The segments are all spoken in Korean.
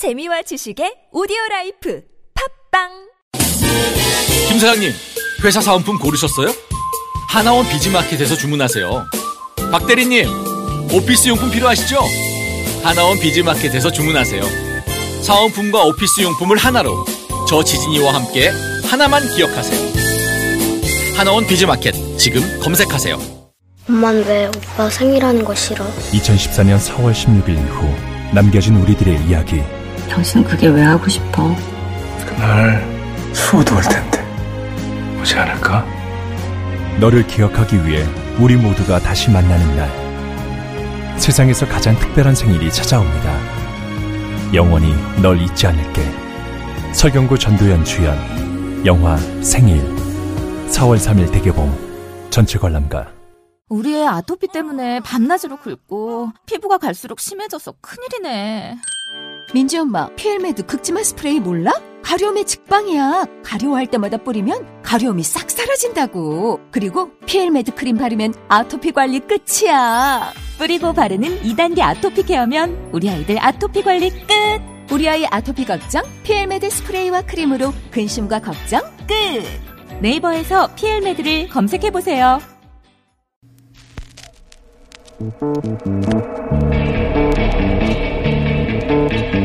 재미와 지식의 오디오 라이프 팟빵 김 사장님, 회사 사은품 고르셨어요? 하나원 비즈마켓에서 주문하세요. 박 대리님, 오피스 용품 필요하시죠? 하나원 비즈마켓에서 주문하세요. 사은품과 오피스 용품을 하나로 저 지진희와 함께 하나만 기억하세요. 하나원 비즈마켓 지금 검색하세요. 엄만 왜 오빠 생일하는 거 싫어? 2014년 4월 16일 이후 남겨진 우리들의 이야기 당신 그게 왜 하고 싶어? 그날 수호도 올 텐데. 오지 않을까? 너를 기억하기 위해 우리 모두가 다시 만나는 날. 세상에서 가장 특별한 생일이 찾아옵니다. 영원히 널 잊지 않을게. 설경구 전도연 주연. 영화 생일. 4월 3일 대개봉. 전체 관람가 우리 애 아토피 때문에 밤낮으로 긁고 피부가 갈수록 심해져서 큰일이네. 민지 엄마, 피엘메드 긁지마 스프레이 몰라? 가려움에 직방이야. 가려워할 때마다 뿌리면 가려움이 싹 사라진다고. 그리고 피엘메드 크림 바르면 아토피 관리 끝이야. 뿌리고 바르는 2단계 아토피 케어면 우리 아이들 아토피 관리 끝. 우리 아이 아토피 걱정? 피엘메드 스프레이와 크림으로 근심과 걱정 끝. 네이버에서 피엘메드를 검색해 보세요. Thank you.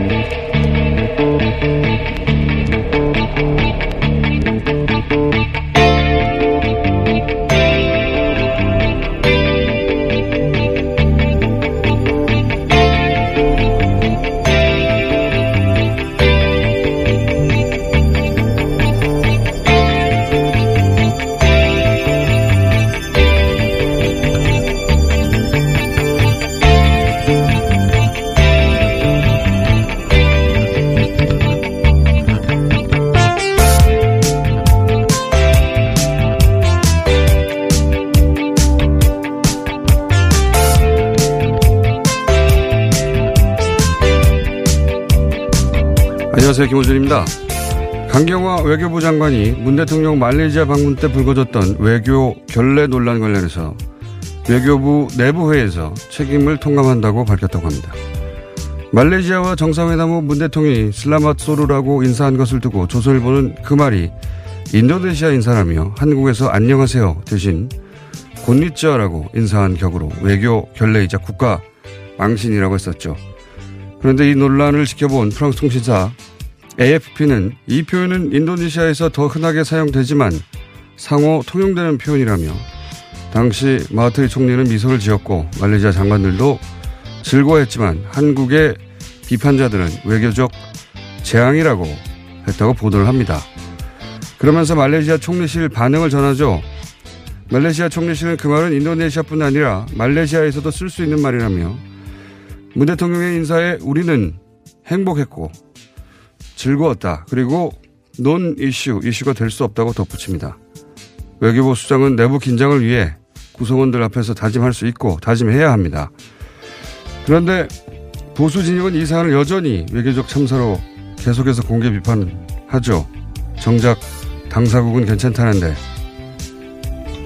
안녕하세요. 김호준입니다. 강경화 외교부 장관이 문 대통령 말레이시아 방문 때 불거졌던 외교 결례 논란 관련해서 외교부 내부회의에서 책임을 통감한다고 밝혔다고 합니다. 말레이시아와 정상회담 후 문 대통령이 슬라맛 소르라고 인사한 것을 두고 조선일보는 그 말이 인도네시아 인사라며 한국에서 안녕하세요 대신 곤니찌아라고 인사한 격으로 외교 결례이자 국가 망신이라고 했었죠. 그런데 이 논란을 지켜본 프랑스 통신사 AFP는 이 표현은 인도네시아에서 더 흔하게 사용되지만 상호 통용되는 표현이라며 당시 마하트리 총리는 미소를 지었고 말레이시아 장관들도 즐거워했지만 한국의 비판자들은 외교적 재앙이라고 했다고 보도를 합니다. 그러면서 말레이시아 총리실 반응을 전하죠. 말레이시아 총리실은 그 말은 인도네시아뿐 아니라 말레이시아에서도 쓸 수 있는 말이라며 문 대통령의 인사에 우리는 행복했고 즐거웠다. 그리고 논 이슈, 이슈가 될 수 없다고 덧붙입니다. 외교부 수장은 내부 긴장을 위해 구성원들 앞에서 다짐할 수 있고 다짐해야 합니다. 그런데 보수 진영은 이 사안을 여전히 외교적 참사로 계속해서 공개 비판하죠. 정작 당사국은 괜찮다는데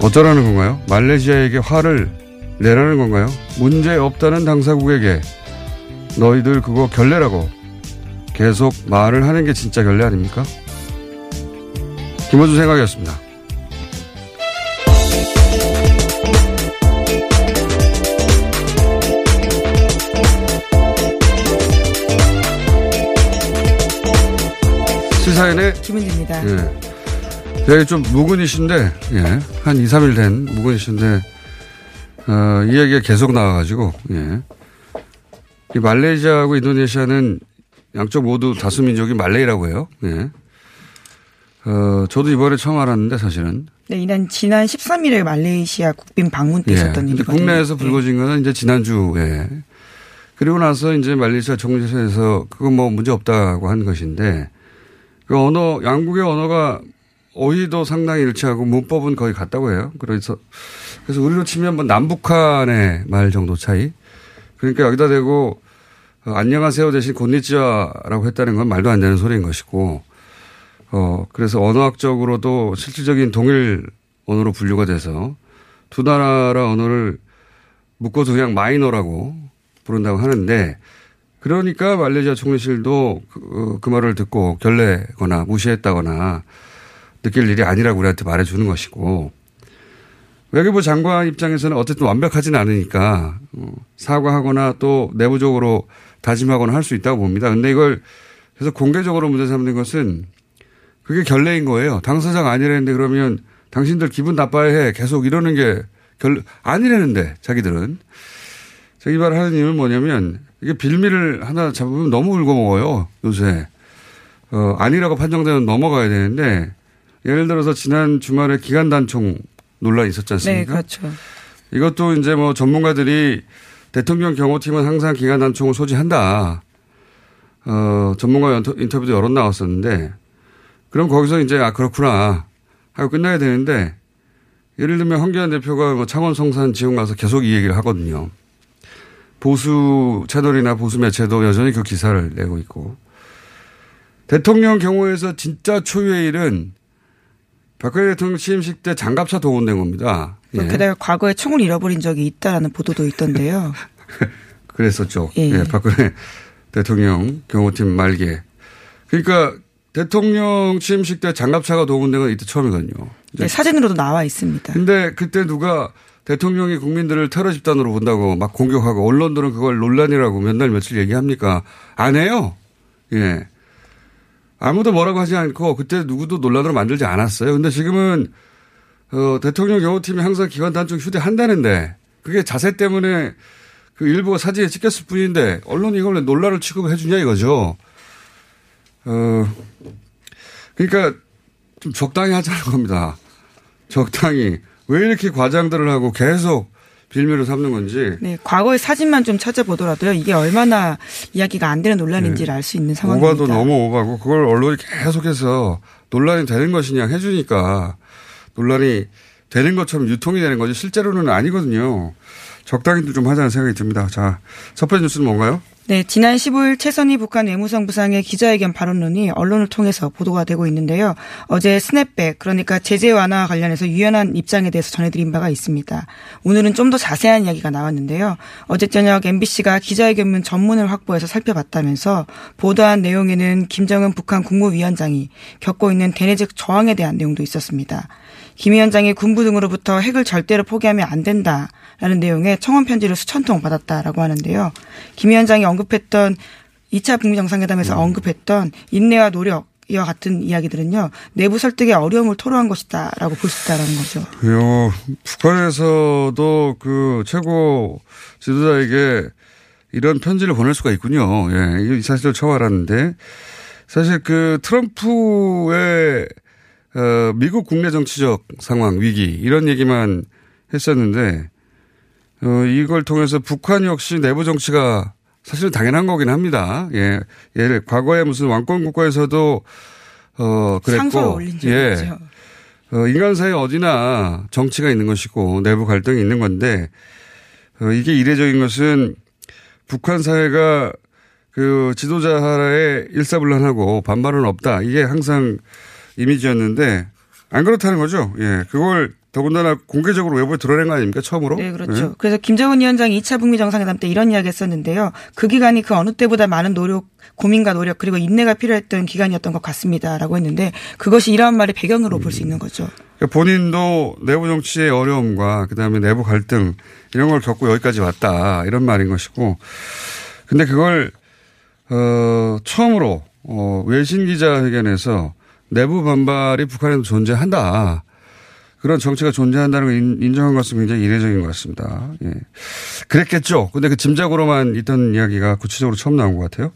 어쩌라는 건가요? 말레이시아에게 화를 내라는 건가요? 문제 없다는 당사국에게 너희들 그거 결례라고 계속 말을 하는 게 진짜 결례 아닙니까? 김호준 생각이었습니다. 시사인의 김은지입니다. 예. 되게 좀 묵은 이신데, 예. 한 2, 3일 된 묵은 이신데, 어, 이 얘기가 계속 나와가지고, 예. 이 말레이시아하고 인도네시아는 양쪽 모두 다수민족이 말레이라고 해요. 예. 어, 저도 이번에 처음 알았는데 사실은. 네, 이난 지난 13일에 말레이시아 국빈 방문 때 예. 있었던 일이거든요. 국내에서 네. 불거진 거는 이제 지난주에. 그리고 나서 이제 말레이시아 총리실에서 그거 뭐 문제 없다고 한 것인데 그 언어, 양국의 언어가 어휘도 상당히 일치하고 문법은 거의 같다고 해요. 그래서, 그래서 우리로 치면 뭐 남북한의 말 정도 차이. 그러니까 여기다 대고 어, 안녕하세요 대신 곤니찌와라고 했다는 건 말도 안 되는 소리인 것이고, 어, 그래서 언어학적으로도 실질적인 동일 언어로 분류가 돼서 두 나라 언어를 묶어서 그냥 마이너라고 부른다고 하는데 그러니까 말레이시아 총리실도 그, 그 말을 듣고 결례거나 무시했다거나 느낄 일이 아니라고 우리한테 말해주는 것이고 외교부 장관 입장에서는 어쨌든 완벽하진 않으니까 어, 사과하거나 또 내부적으로 다짐하거나 할 수 있다고 봅니다. 근데 이걸 그래서 공개적으로 문제 삼는 것은 그게 결례인 거예요. 당사자가 아니라는데 그러면 당신들 기분 나빠해 계속 이러는 게 결, 아니라는데 자기들은. 자기 말 하는 이유는 뭐냐면 이게 빌미를 하나 잡으면 너무 울고 먹어요. 요새. 어, 아니라고 판정되면 넘어가야 되는데 예를 들어서 지난 주말에 기간단총 논란이 있었지 않습니까? 네, 그렇죠. 이것도 이제 뭐 전문가들이 대통령 경호팀은 항상 기간 단총을 소지한다. 어, 전문가 인터뷰도 여러 나왔었는데 그럼 거기서 이제 아, 그렇구나 하고 끝나야 되는데 예를 들면 황교안 대표가 뭐 창원 성산 지원 가서 계속 이 얘기를 하거든요. 보수 채널이나 보수 매체도 여전히 그 기사를 내고 있고 대통령 경우에서 진짜 초유의 일은 박근혜 대통령 취임식 때 장갑차 동원된 겁니다. 예. 게다가 과거에 총을 잃어버린 적이 있다라는 보도도 있던데요. 그랬었죠. 예. 예. 박근혜 대통령 경호팀 말기에. 그러니까 대통령 취임식 때 장갑차가 동원된 건 이때 처음이거든요. 네, 사진으로도 나와 있습니다. 근데 그때 누가 대통령이 국민들을 테러 집단으로 본다고 막 공격하고 언론들은 그걸 논란이라고 몇 날 며칠 얘기합니까? 안 해요. 예. 아무도 뭐라고 하지 않고 그때 누구도 논란으로 만들지 않았어요. 근데 지금은 어, 대통령 경호팀이 항상 기관 단총 휴대한다는데 그게 자세 때문에 그 일부가 사진에 찍혔을 뿐인데 언론이 이걸 논란을 취급해 주냐 이거죠. 어, 그러니까 좀 적당히 하자는 겁니다. 적당히. 왜 이렇게 과장들을 하고 계속 빌미를 삼는 건지. 네, 과거의 사진만 좀 찾아보더라도요. 이게 얼마나 이야기가 안 되는 논란인지를 네. 알수 있는 상황입니다. 오바도 너무 오바고 그걸 언론이 계속해서 논란이 되는 것이냐 해주니까 논란이 되는 것처럼 유통이 되는 거지 실제로는 아니거든요. 적당히 좀 하자는 생각이 듭니다. 자, 첫 번째 뉴스는 뭔가요? 네, 지난 15일 최선희 북한 외무성 부상의 기자회견 발언론이 언론을 통해서 보도가 되고 있는데요. 어제 스냅백, 그러니까 제재 완화와 관련해서 유연한 입장에 대해서 전해드린 바가 있습니다. 오늘은 좀 더 자세한 이야기가 나왔는데요. 어제 저녁 MBC가 기자회견문 전문을 확보해서 살펴봤다면서 보도한 내용에는 김정은 북한 국무위원장이 겪고 있는 대내적 저항에 대한 내용도 있었습니다. 김 위원장이 군부 등으로부터 핵을 절대로 포기하면 안 된다라는 내용의 청원 편지를 수천 통 받았다라고 하는데요. 김 위원장이 언급했던 2차 북미 정상회담에서 음. 언급했던 인내와 노력 이와 같은 이야기들은요 내부 설득의 어려움을 토로한 것이다라고 볼 수 있다라는 거죠. 요 북한에서도 그 최고 지도자에게 이런 편지를 보낼 수가 있군요. 예, 이 사실을 처음 알았는데 사실 그 트럼프의 어, 미국 국내 정치적 상황 위기 이런 얘기만 했었는데 어, 이걸 통해서 북한 역시 내부 정치가 사실은 당연한 거긴 합니다. 예, 예를 과거에 무슨 왕권 국가에서도 어 그랬고 예. 어, 인간 사회 어디나 정치가 있는 것이고 내부 갈등이 있는 건데 어, 이게 이례적인 것은 북한 사회가 그 지도자 하에 일사불란하고 반발은 없다. 이게 항상 이미지였는데 안 그렇다는 거죠. 예. 그걸 더군다나 공개적으로 외부에 드러낸 거 아닙니까? 처음으로? 네, 그렇죠. 네. 그래서 김정은 위원장이 2차 북미 정상회담 때 이런 이야기 했었는데요. 그 기간이 그 어느 때보다 많은 노력, 고민과 노력 그리고 인내가 필요했던 기간이었던 것 같습니다 라고 했는데 그것이 이러한 말의 배경으로 음. 볼수 있는 거죠. 그러니까 본인도 내부 정치의 어려움과 그 다음에 내부 갈등 이런 걸 겪고 여기까지 왔다 이런 말인 것이고 근데 그걸 어 처음으로 어 외신 기자회견에서 내부 반발이 북한에도 존재한다. 그런 정치가 존재한다는 걸 인정한 것은 굉장히 이례적인 것 같습니다. 예. 그랬겠죠. 근데 그 짐작으로만 있던 이야기가 구체적으로 처음 나온 것 같아요.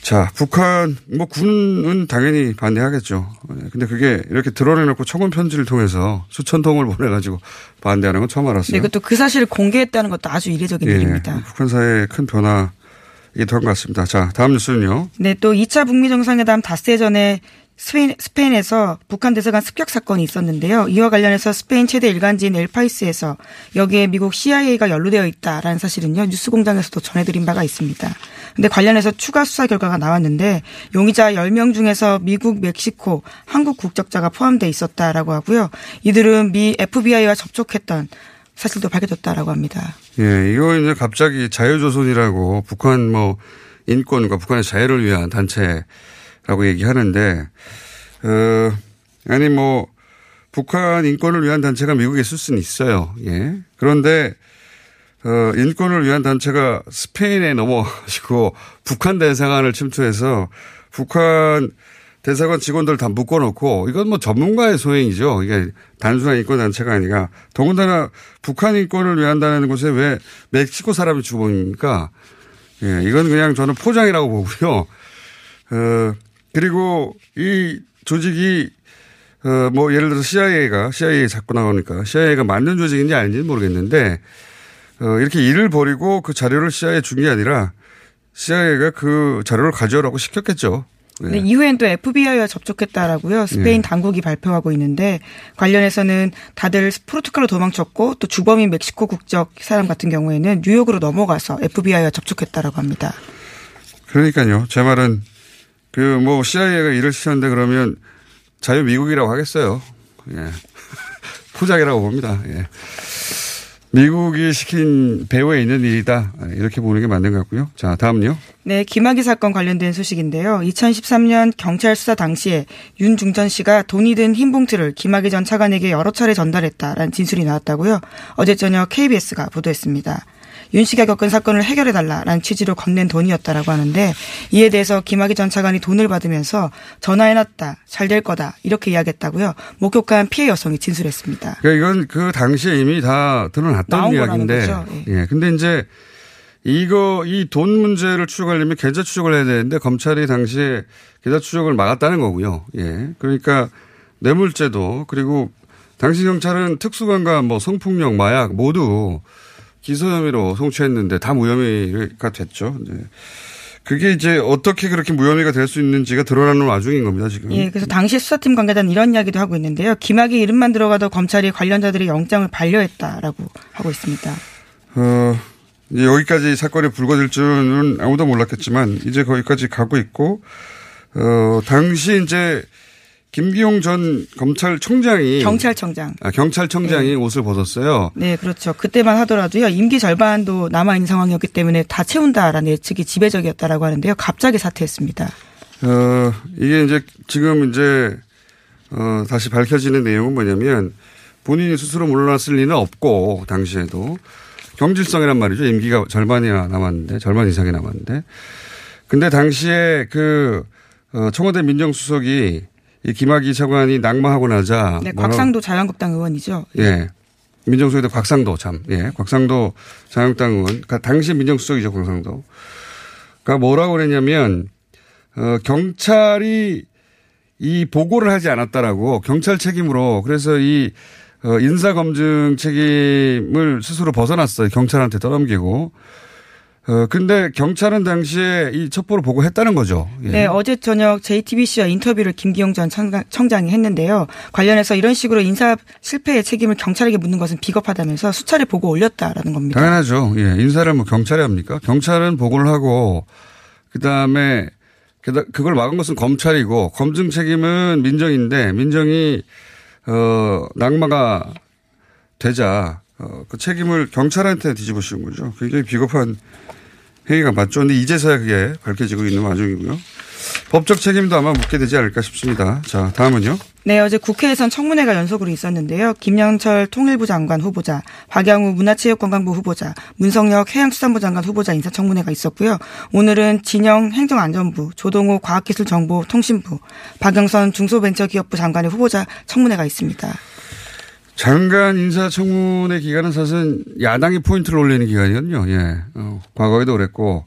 자, 북한, 뭐, 군은 당연히 반대하겠죠. 예. 근데 그게 이렇게 드러내놓고 청원 편지를 통해서 수천 통을 보내가지고 반대하는 건 처음 알았어요. 네, 그것도 그 사실을 공개했다는 것도 아주 이례적인 예. 일입니다. 북한 사회의 큰 변화, 이게 된것 같습니다. 자, 다음 뉴스는요. 네, 또 2차 북미 정상회담 닷새 전에 스페인, 스페인에서 북한 대사관 습격 사건이 있었는데요. 이와 관련해서 스페인 최대 일간지인 엘파이스에서 여기에 미국 CIA가 연루되어 있다라는 사실은요. 뉴스공장에서도 전해드린 바가 있습니다. 근데 관련해서 추가 수사 결과가 나왔는데 용의자 10명 중에서 미국, 멕시코, 한국 국적자가 포함돼 있었다라고 하고요. 이들은 미 FBI와 접촉했던 사실도 밝혀졌다라고 합니다. 예, 이거 이제 갑자기 자유조선이라고 북한 뭐 인권과 북한의 자유를 위한 단체 라고 얘기하는데, 어, 아니 뭐 북한 인권을 위한 단체가 미국에 있을 수는 있어요. 예. 그런데 어, 인권을 위한 단체가 스페인에 넘어가시고 북한 대사관을 침투해서 북한 대사관 직원들 다 묶어놓고 이건 뭐 전문가의 소행이죠. 이게 단순한 인권 단체가 아니라 더군다나 북한 인권을 위한다는 곳에 왜 멕시코 사람이 주범입니까? 예, 이건 그냥 저는 포장이라고 보고요. 어, 그리고 이 조직이 어, 뭐 예를 들어서 CIA가 CIA 자꾸 나오니까 CIA가 맞는 조직인지 아닌지는 모르겠는데 어, 이렇게 일을 벌이고 그 자료를 CIA에 준게 아니라 CIA가 그 자료를 가져오라고 시켰겠죠. 네. 네, 이후엔 또 FBI와 접촉했다라고요. 스페인 네. 당국이 발표하고 있는데 관련해서는 다들 포르투갈로 도망쳤고 또 주범인 멕시코 국적 사람 같은 경우에는 뉴욕으로 넘어가서 FBI와 접촉했다라고 합니다. 그러니까요. 제 말은 그 뭐 CIA가 일을 시켰는데 그러면 자유 미국이라고 하겠어요. 예. 포장이라고 봅니다. 예. 미국이 시킨 배후에 있는 일이다. 이렇게 보는 게 맞는 것 같고요. 자, 다음요. 네, 김학의 사건 관련된 소식인데요. 2013년 경찰 수사 당시에 윤중전 씨가 돈이 든 흰 봉투를 김학의 전 차관에게 여러 차례 전달했다라는 진술이 나왔다고요. 어제 저녁 KBS가 보도했습니다. 윤 씨가 겪은 사건을 해결해 달라라는 취지로 건넨 돈이었다라고 하는데 이에 대해서 김학의 전 차관이 돈을 받으면서 전화해놨다 잘 될 거다 이렇게 이야기했다고요. 목격한 피해 여성이 진술했습니다. 그러니까 이건 그 당시에 이미 다 드러났던 이야기인데, 예. 예. 근데 이제 이거 이 돈 문제를 추적하려면 계좌 추적을 해야 되는데 검찰이 당시에 계좌 추적을 막았다는 거고요. 예. 그러니까 뇌물죄도 그리고 당시 경찰은 특수관과 뭐 성폭력, 마약 모두 기소 혐의로 송치했는데 다 무혐의가 됐죠. 네. 그게 이제 어떻게 그렇게 무혐의가 될 수 있는지가 드러나는 와중인 겁니다, 지금. 예, 그래서 당시 수사팀 관계자는 이런 이야기도 하고 있는데요. 김학의 이름만 들어가도 검찰이 관련자들의 영장을 반려했다라고 하고 있습니다. 어, 여기까지 사건이 불거질 줄은 아무도 몰랐겠지만 이제 거기까지 가고 있고, 어, 당시 이제 김기용 전 검찰총장이 경찰청장 아, 경찰청장이 네. 옷을 벗었어요. 네, 그렇죠. 그때만 하더라도요 임기 절반도 남아 있는 상황이었기 때문에 다 채운다라는 예측이 지배적이었다라고 하는데요. 갑자기 사퇴했습니다. 어 이게 이제 지금 이제 어 다시 밝혀지는 내용은 뭐냐면 본인이 스스로 물러났을 리는 없고 당시에도 경질성이란 말이죠. 임기가 절반이나 남았는데 절반 이상이 남았는데 근데 당시에 그 어, 청와대 민정수석이 이 김학의 차관이 낙마하고 나자. 네, 곽상도 자유한국당 의원이죠. 예. 예. 민정수석도 곽상도 참. 예. 곽상도 자유한국당 의원. 그러니까 당시 민정수석이죠, 곽상도. 그러니까 뭐라고 그랬냐면, 어, 경찰이 이 보고를 하지 않았다라고 경찰 책임으로 그래서 이 어, 인사검증 책임을 스스로 벗어났어요. 경찰한테 떠넘기고. 어, 근데 경찰은 당시에 이 첩보를 보고 했다는 거죠. 예. 네, 어제 저녁 JTBC와 인터뷰를 김기용 전 청장 이 했는데요. 관련해서 이런 식으로 인사 실패의 책임을 경찰에게 묻는 것은 비겁하다면서 수차례 보고 올렸다라는 겁니다. 당연하죠. 예. 인사를 뭐 경찰이 합니까? 경찰은 보고를 하고 그다음에 그걸 막은 것은 검찰이고 검증 책임은 민정인데 민정이 어 낙마가 되자 어, 그 책임을 경찰한테 뒤집어 씌운 거죠. 굉장히 비겁한 회의가 맞죠. 근데 이제서야 그게 밝혀지고 있는 와중이고요. 법적 책임도 아마 묻게 되지 않을까 싶습니다. 자, 다음은요. 네, 어제 국회에선 청문회가 연속으로 있었는데요. 김영철 통일부 장관 후보자, 박양우 문화체육관광부 후보자, 문성혁 해양수산부 장관 후보자 인사청문회가 있었고요. 오늘은 진영 행정안전부, 조동호 과학기술정보통신부, 박영선 중소벤처기업부 장관의 후보자 청문회가 있습니다. 장관 인사청문회 기간은 사실 야당이 포인트를 올리는 기간이거든요. 예. 어, 과거에도 그랬고,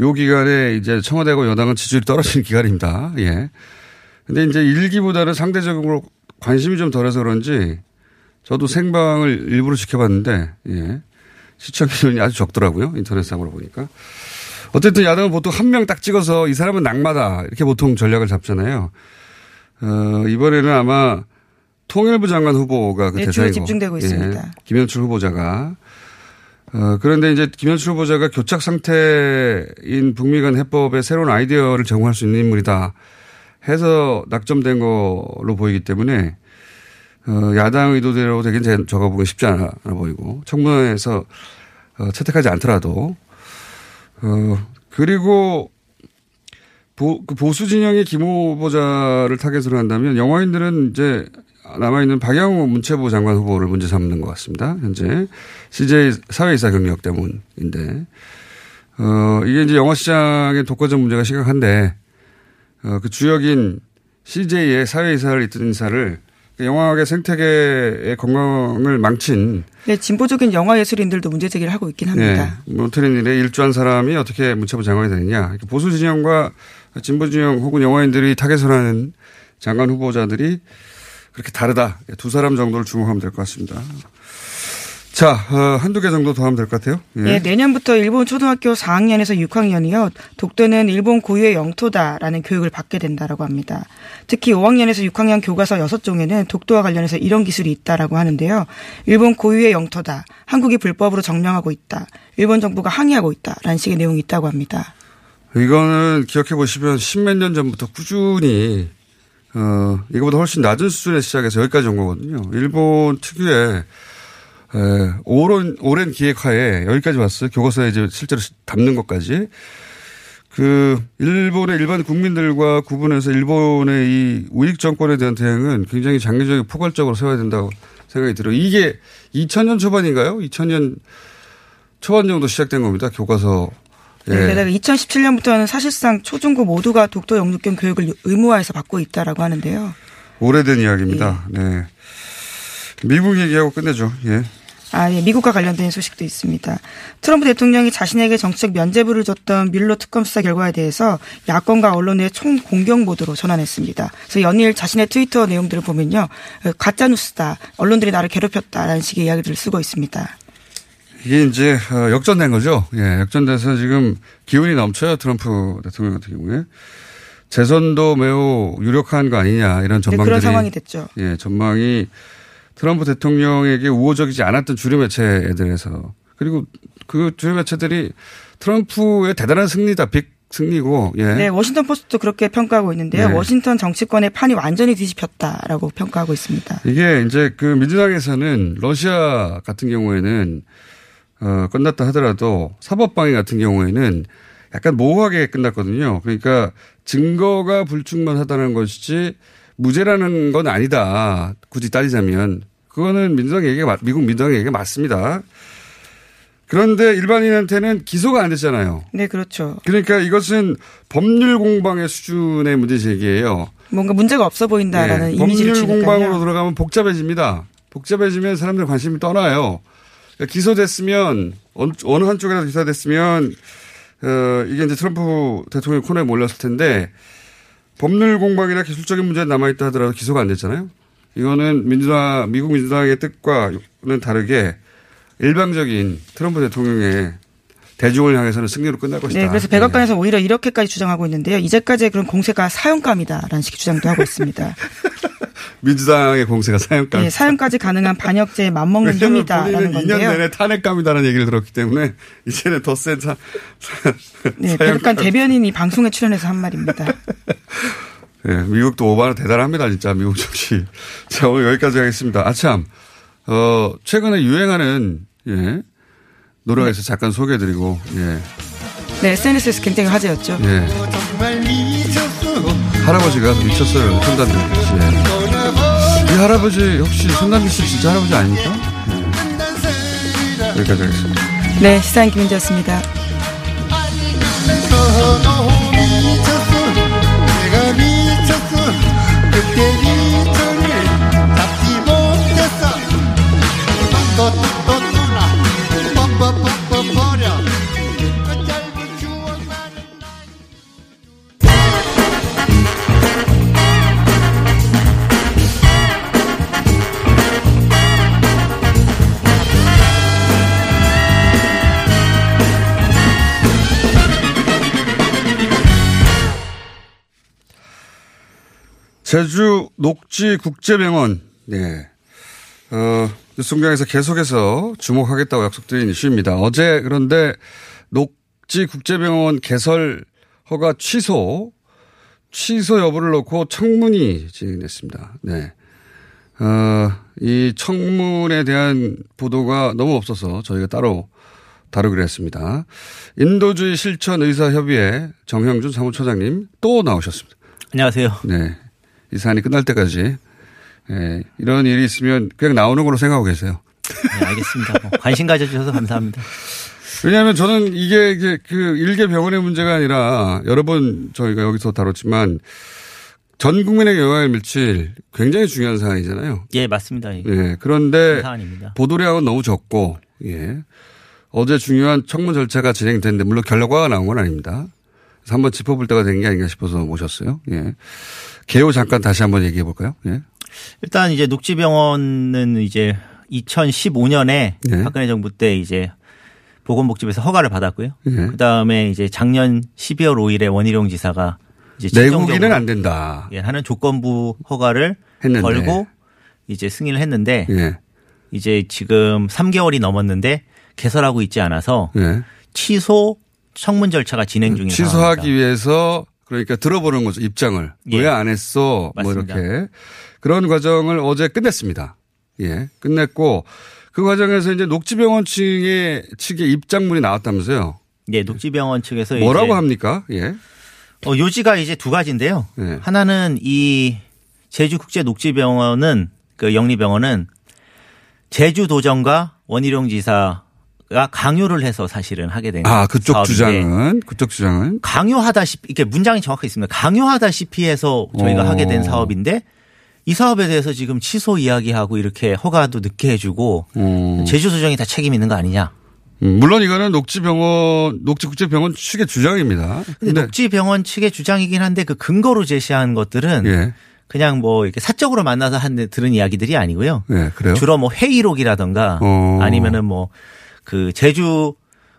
요 기간에 이제 청와대고 여당은 지지율이 떨어지는 기간입니다. 예. 근데 이제 일기보다는 상대적으로 관심이 좀 덜해서 그런지 저도 생방을 일부러 지켜봤는데, 예. 시청 기준이 아주 적더라고요. 인터넷상으로 보니까. 어쨌든 야당은 보통 한 명 딱 찍어서 이 사람은 낙마다. 이렇게 보통 전략을 잡잖아요. 어, 이번에는 아마 통일부 장관 후보가 그 네, 대상이고. 집중되고 있습니다. 예, 김현출 후보자가. 어, 그런데 이제 김현출 후보자가 교착 상태인 북미 간 해법의 새로운 아이디어를 제공할 수 있는 인물이다 해서 낙점된 걸로 보이기 때문에 어, 야당 의도대로 되긴 제- 저가 보기 쉽지 않아, 않아 보이고 청문회에서 어, 채택하지 않더라도. 어, 그리고 보, 그 보수 진영의 김 후보자를 타겟으로 한다면 영화인들은 이제 남아있는 박영호 문체부 장관 후보를 문제 삼는 것 같습니다. 현재 CJ 사회이사 경력 때문인데 어, 이게 이제 영화 시장의 독과점 문제가 심각한데 어, 그 주역인 CJ의 사외이사로 있던 인사를 그 영화계 생태계의 건강을 망친 네, 진보적인 영화 예술인들도 문제 제기를 하고 있긴 합니다. 네, 모트린 일에 일조한 사람이 어떻게 문체부 장관이 되느냐. 보수 진영과 진보 진영 혹은 영화인들이 타겟을 하는 장관 후보자들이 그렇게 다르다. 두 사람 정도를 주목하면 될 것 같습니다. 자, 어, 한두 개 정도 더 하면 될 것 같아요. 예. 네, 내년부터 일본 초등학교 4학년에서 6학년이요. 독도는 일본 고유의 영토다라는 교육을 받게 된다라고 합니다. 특히 5학년에서 6학년 교과서 6종에는 독도와 관련해서 이런 기술이 있다라고 하는데요. 일본 고유의 영토다. 한국이 불법으로 점령하고 있다. 일본 정부가 항의하고 있다 라는 식의 내용이 있다고 합니다. 이거는 기억해 보시면 십몇 년 전부터 꾸준히 어 이거보다 훨씬 낮은 수준에 시작해서 여기까지 온 거거든요. 일본 특유의 에, 오랜 오랜 기획하에 여기까지 왔어요. 교과서에 이제 실제로 담는 것까지. 그 일본의 일반 국민들과 구분해서 일본의 이 우익 정권에 대한 대응은 굉장히 장기적이고 포괄적으로 세워야 된다고 생각이 들어요. 이게 2000년 초반인가요? 2000년 초반 정도 시작된 겁니다. 교과서. 예. 네, 게다가 2017년부터는 사실상 초중고 모두가 독도 영주권 교육을 의무화해서 받고 있다라고 하는데요. 오래된 이야기입니다. 네. 미국 얘기하고 끝내죠. 예. 아, 예, 미국과 관련된 소식도 있습니다. 트럼프 대통령이 자신에게 정치적 면죄부를 줬던 뮬러 특검 수사 결과에 대해서 야권과 언론의 총 공격 모드로 전환했습니다. 그래서 연일 자신의 트위터 내용들을 보면요. 어, 가짜뉴스다. 언론들이 나를 괴롭혔다라는 식의 이야기들을 쓰고 있습니다. 이게 이제 어, 역전된 거죠. 예, 역전돼서 지금 기운이 넘쳐요. 트럼프 대통령 같은 경우에. 재선도 매우 유력한 거 아니냐 이런 네, 전망들이. 그런 상황이 됐죠. 예, 전망이 트럼프 대통령에게 우호적이지 않았던 주류 매체들에서 그리고 그 주류 매체들이 트럼프의 대단한 승리다, 빅 승리고, 예. 네, 워싱턴 포스트도 그렇게 평가하고 있는데요. 네. 워싱턴 정치권의 판이 완전히 뒤집혔다라고 평가하고 있습니다. 이게 이제 그 민주당에서는 러시아 같은 경우에는 어, 끝났다 하더라도 사법방해 같은 경우에는 약간 모호하게 끝났거든요. 그러니까 증거가 불충분하다는 것이지 무죄라는 건 아니다. 굳이 따지자면. 그거는 맞- 미국 민주당 얘기가 맞습니다. 그런데 일반인한테는 기소가 안 됐잖아요. 네, 그렇죠. 그러니까 이것은 법률 공방의 수준의 문제 제기예요. 뭔가 문제가 없어 보인다라는 네, 이미지를 법률 공방으로 주니까요. 들어가면 복잡해집니다. 복잡해지면 사람들 관심이 떠나요. 그러니까 기소됐으면 어느, 한쪽이라도 기소됐으면 어, 이게 이제 트럼프 대통령 코너에 몰렸을 텐데 법률 공방이나 기술적인 문제 남아있다 하더라도 기소가 안 됐잖아요. 이거는 민주당 미국 민주당의 뜻과는 다르게 일방적인 트럼프 대통령의 대중을 향해서는 승리로 끝날 것이다. 네, 그래서 백악관에서 오히려 이렇게까지 주장하고 있는데요. 이제까지의 그런 공세가 사형감이다라는 식의 주장도 하고 있습니다. 민주당의 공세가 사형감. 네, 사형까지 가능한 반역죄에 맞먹는 형이다라는 본인은 2년 건데요. 내내 탄핵감이다라는 얘기를 들었기 때문에 이제는 더센 사, 네, 백악관 대변인이 방송에 출연해서 한 말입니다. 예, 미국도 오바는 대단합니다, 진짜, 미국 정치. 자, 오늘 여기까지 하겠습니다. 아참, 어, 최근에 유행하는, 예, 노래가 있어 서 잠깐 소개해드리고, 예, 네, SNS에서 굉장히 화제였죠. 예. 할아버지가 미쳤어요, 손담비 씨. 예. 이 할아버지, 혹시 손담비 씨 진짜 할아버지 아닙니까? 예. 여기까지 하겠습니다. 네, 시사인 김은지였습니다. 내가 미쳤어 그때 미 제주 녹지 국제병원, 네. 어, 뉴스공장에서 계속해서 주목하겠다고 약속드린 이슈입니다. 어제 그런데 녹지 국제병원 개설 허가 취소, 취소 여부를 놓고 청문이 진행됐습니다. 네. 어, 이 청문에 대한 보도가 너무 없어서 저희가 따로 다루기로 했습니다. 인도주의 실천 의사협의회 정형준 사무처장님 또 나오셨습니다. 안녕하세요. 네. 이 사안이 끝날 때까지 예, 이런 일이 있으면 그냥 나오는 걸로 생각하고 계세요. 네, 알겠습니다. 뭐 관심 가져주셔서 감사합니다. 왜냐하면 저는 이게 이제 그 일개 병원의 문제가 아니라 여러 번 저희가 여기서 다뤘지만 전 국민에게 영향을 미칠 굉장히 중요한 사안이잖아요. 예, 맞습니다. 예. 예. 그런데 사안입니다. 보도량은 너무 적고 예. 어제 중요한 청문 절차가 진행됐는데 물론 결과가 나온 건 아닙니다. 그래서 한번 짚어볼 때가 된 게 아닌가 싶어서 모셨어요. 예. 개요 잠깐 다시 한번 얘기해 볼까요? 예. 일단 이제 녹지병원은 이제 2015년에 네. 박근혜 정부 때 이제 보건복지부에서 허가를 받았고요. 예. 그 다음에 이제 작년 12월 5일에 원희룡 지사가 이제 내국인은 안 된다. 예, 하는 조건부 허가를 했는데. 걸고 이제 승인을 했는데 예. 이제 지금 3개월이 넘었는데 개설하고 있지 않아서 예. 취소 청문 절차가 진행 중인 상황입니다. 취소하기 위해서 그러니까 들어보는 거죠. 입장을. 예. 왜안 했어? 맞습니다. 뭐 이렇게. 그런 과정을 어제 끝냈습니다. 예. 끝냈고 그 과정에서 이제 녹지병원 측의 측의 입장문이 나왔다면서요. 예, 녹지병원 측에서 뭐라고 합니까? 예. 어, 요지가 이제 두 가지인데요. 네. 하나는 이 제주국제 녹지병원은 그 영리병원은 제주도정과 원희룡 지사 가 강요를 해서 사실은 하게 된 아, 그쪽 주장은 그쪽 주장은 강요하다시피 이렇게 문장이 정확히 있습니다. 강요하다시피 해서 저희가 어. 하게 된 사업인데 이 사업에 대해서 지금 취소 이야기하고 이렇게 허가도 늦게 해주고 어. 제주도정이 다 책임 있는 거 아니냐. 음, 물론 이거는 녹지병원 녹지국제병원 측의 주장입니다. 근데 녹지병원 측의 주장이긴 한데 그 근거로 제시한 것들은 예. 그냥 뭐 이렇게 사적으로 만나서 한 들은 이야기들이 아니고요. 예, 그래요. 주로 뭐 회의록이라든가 어. 아니면은 뭐 그 제주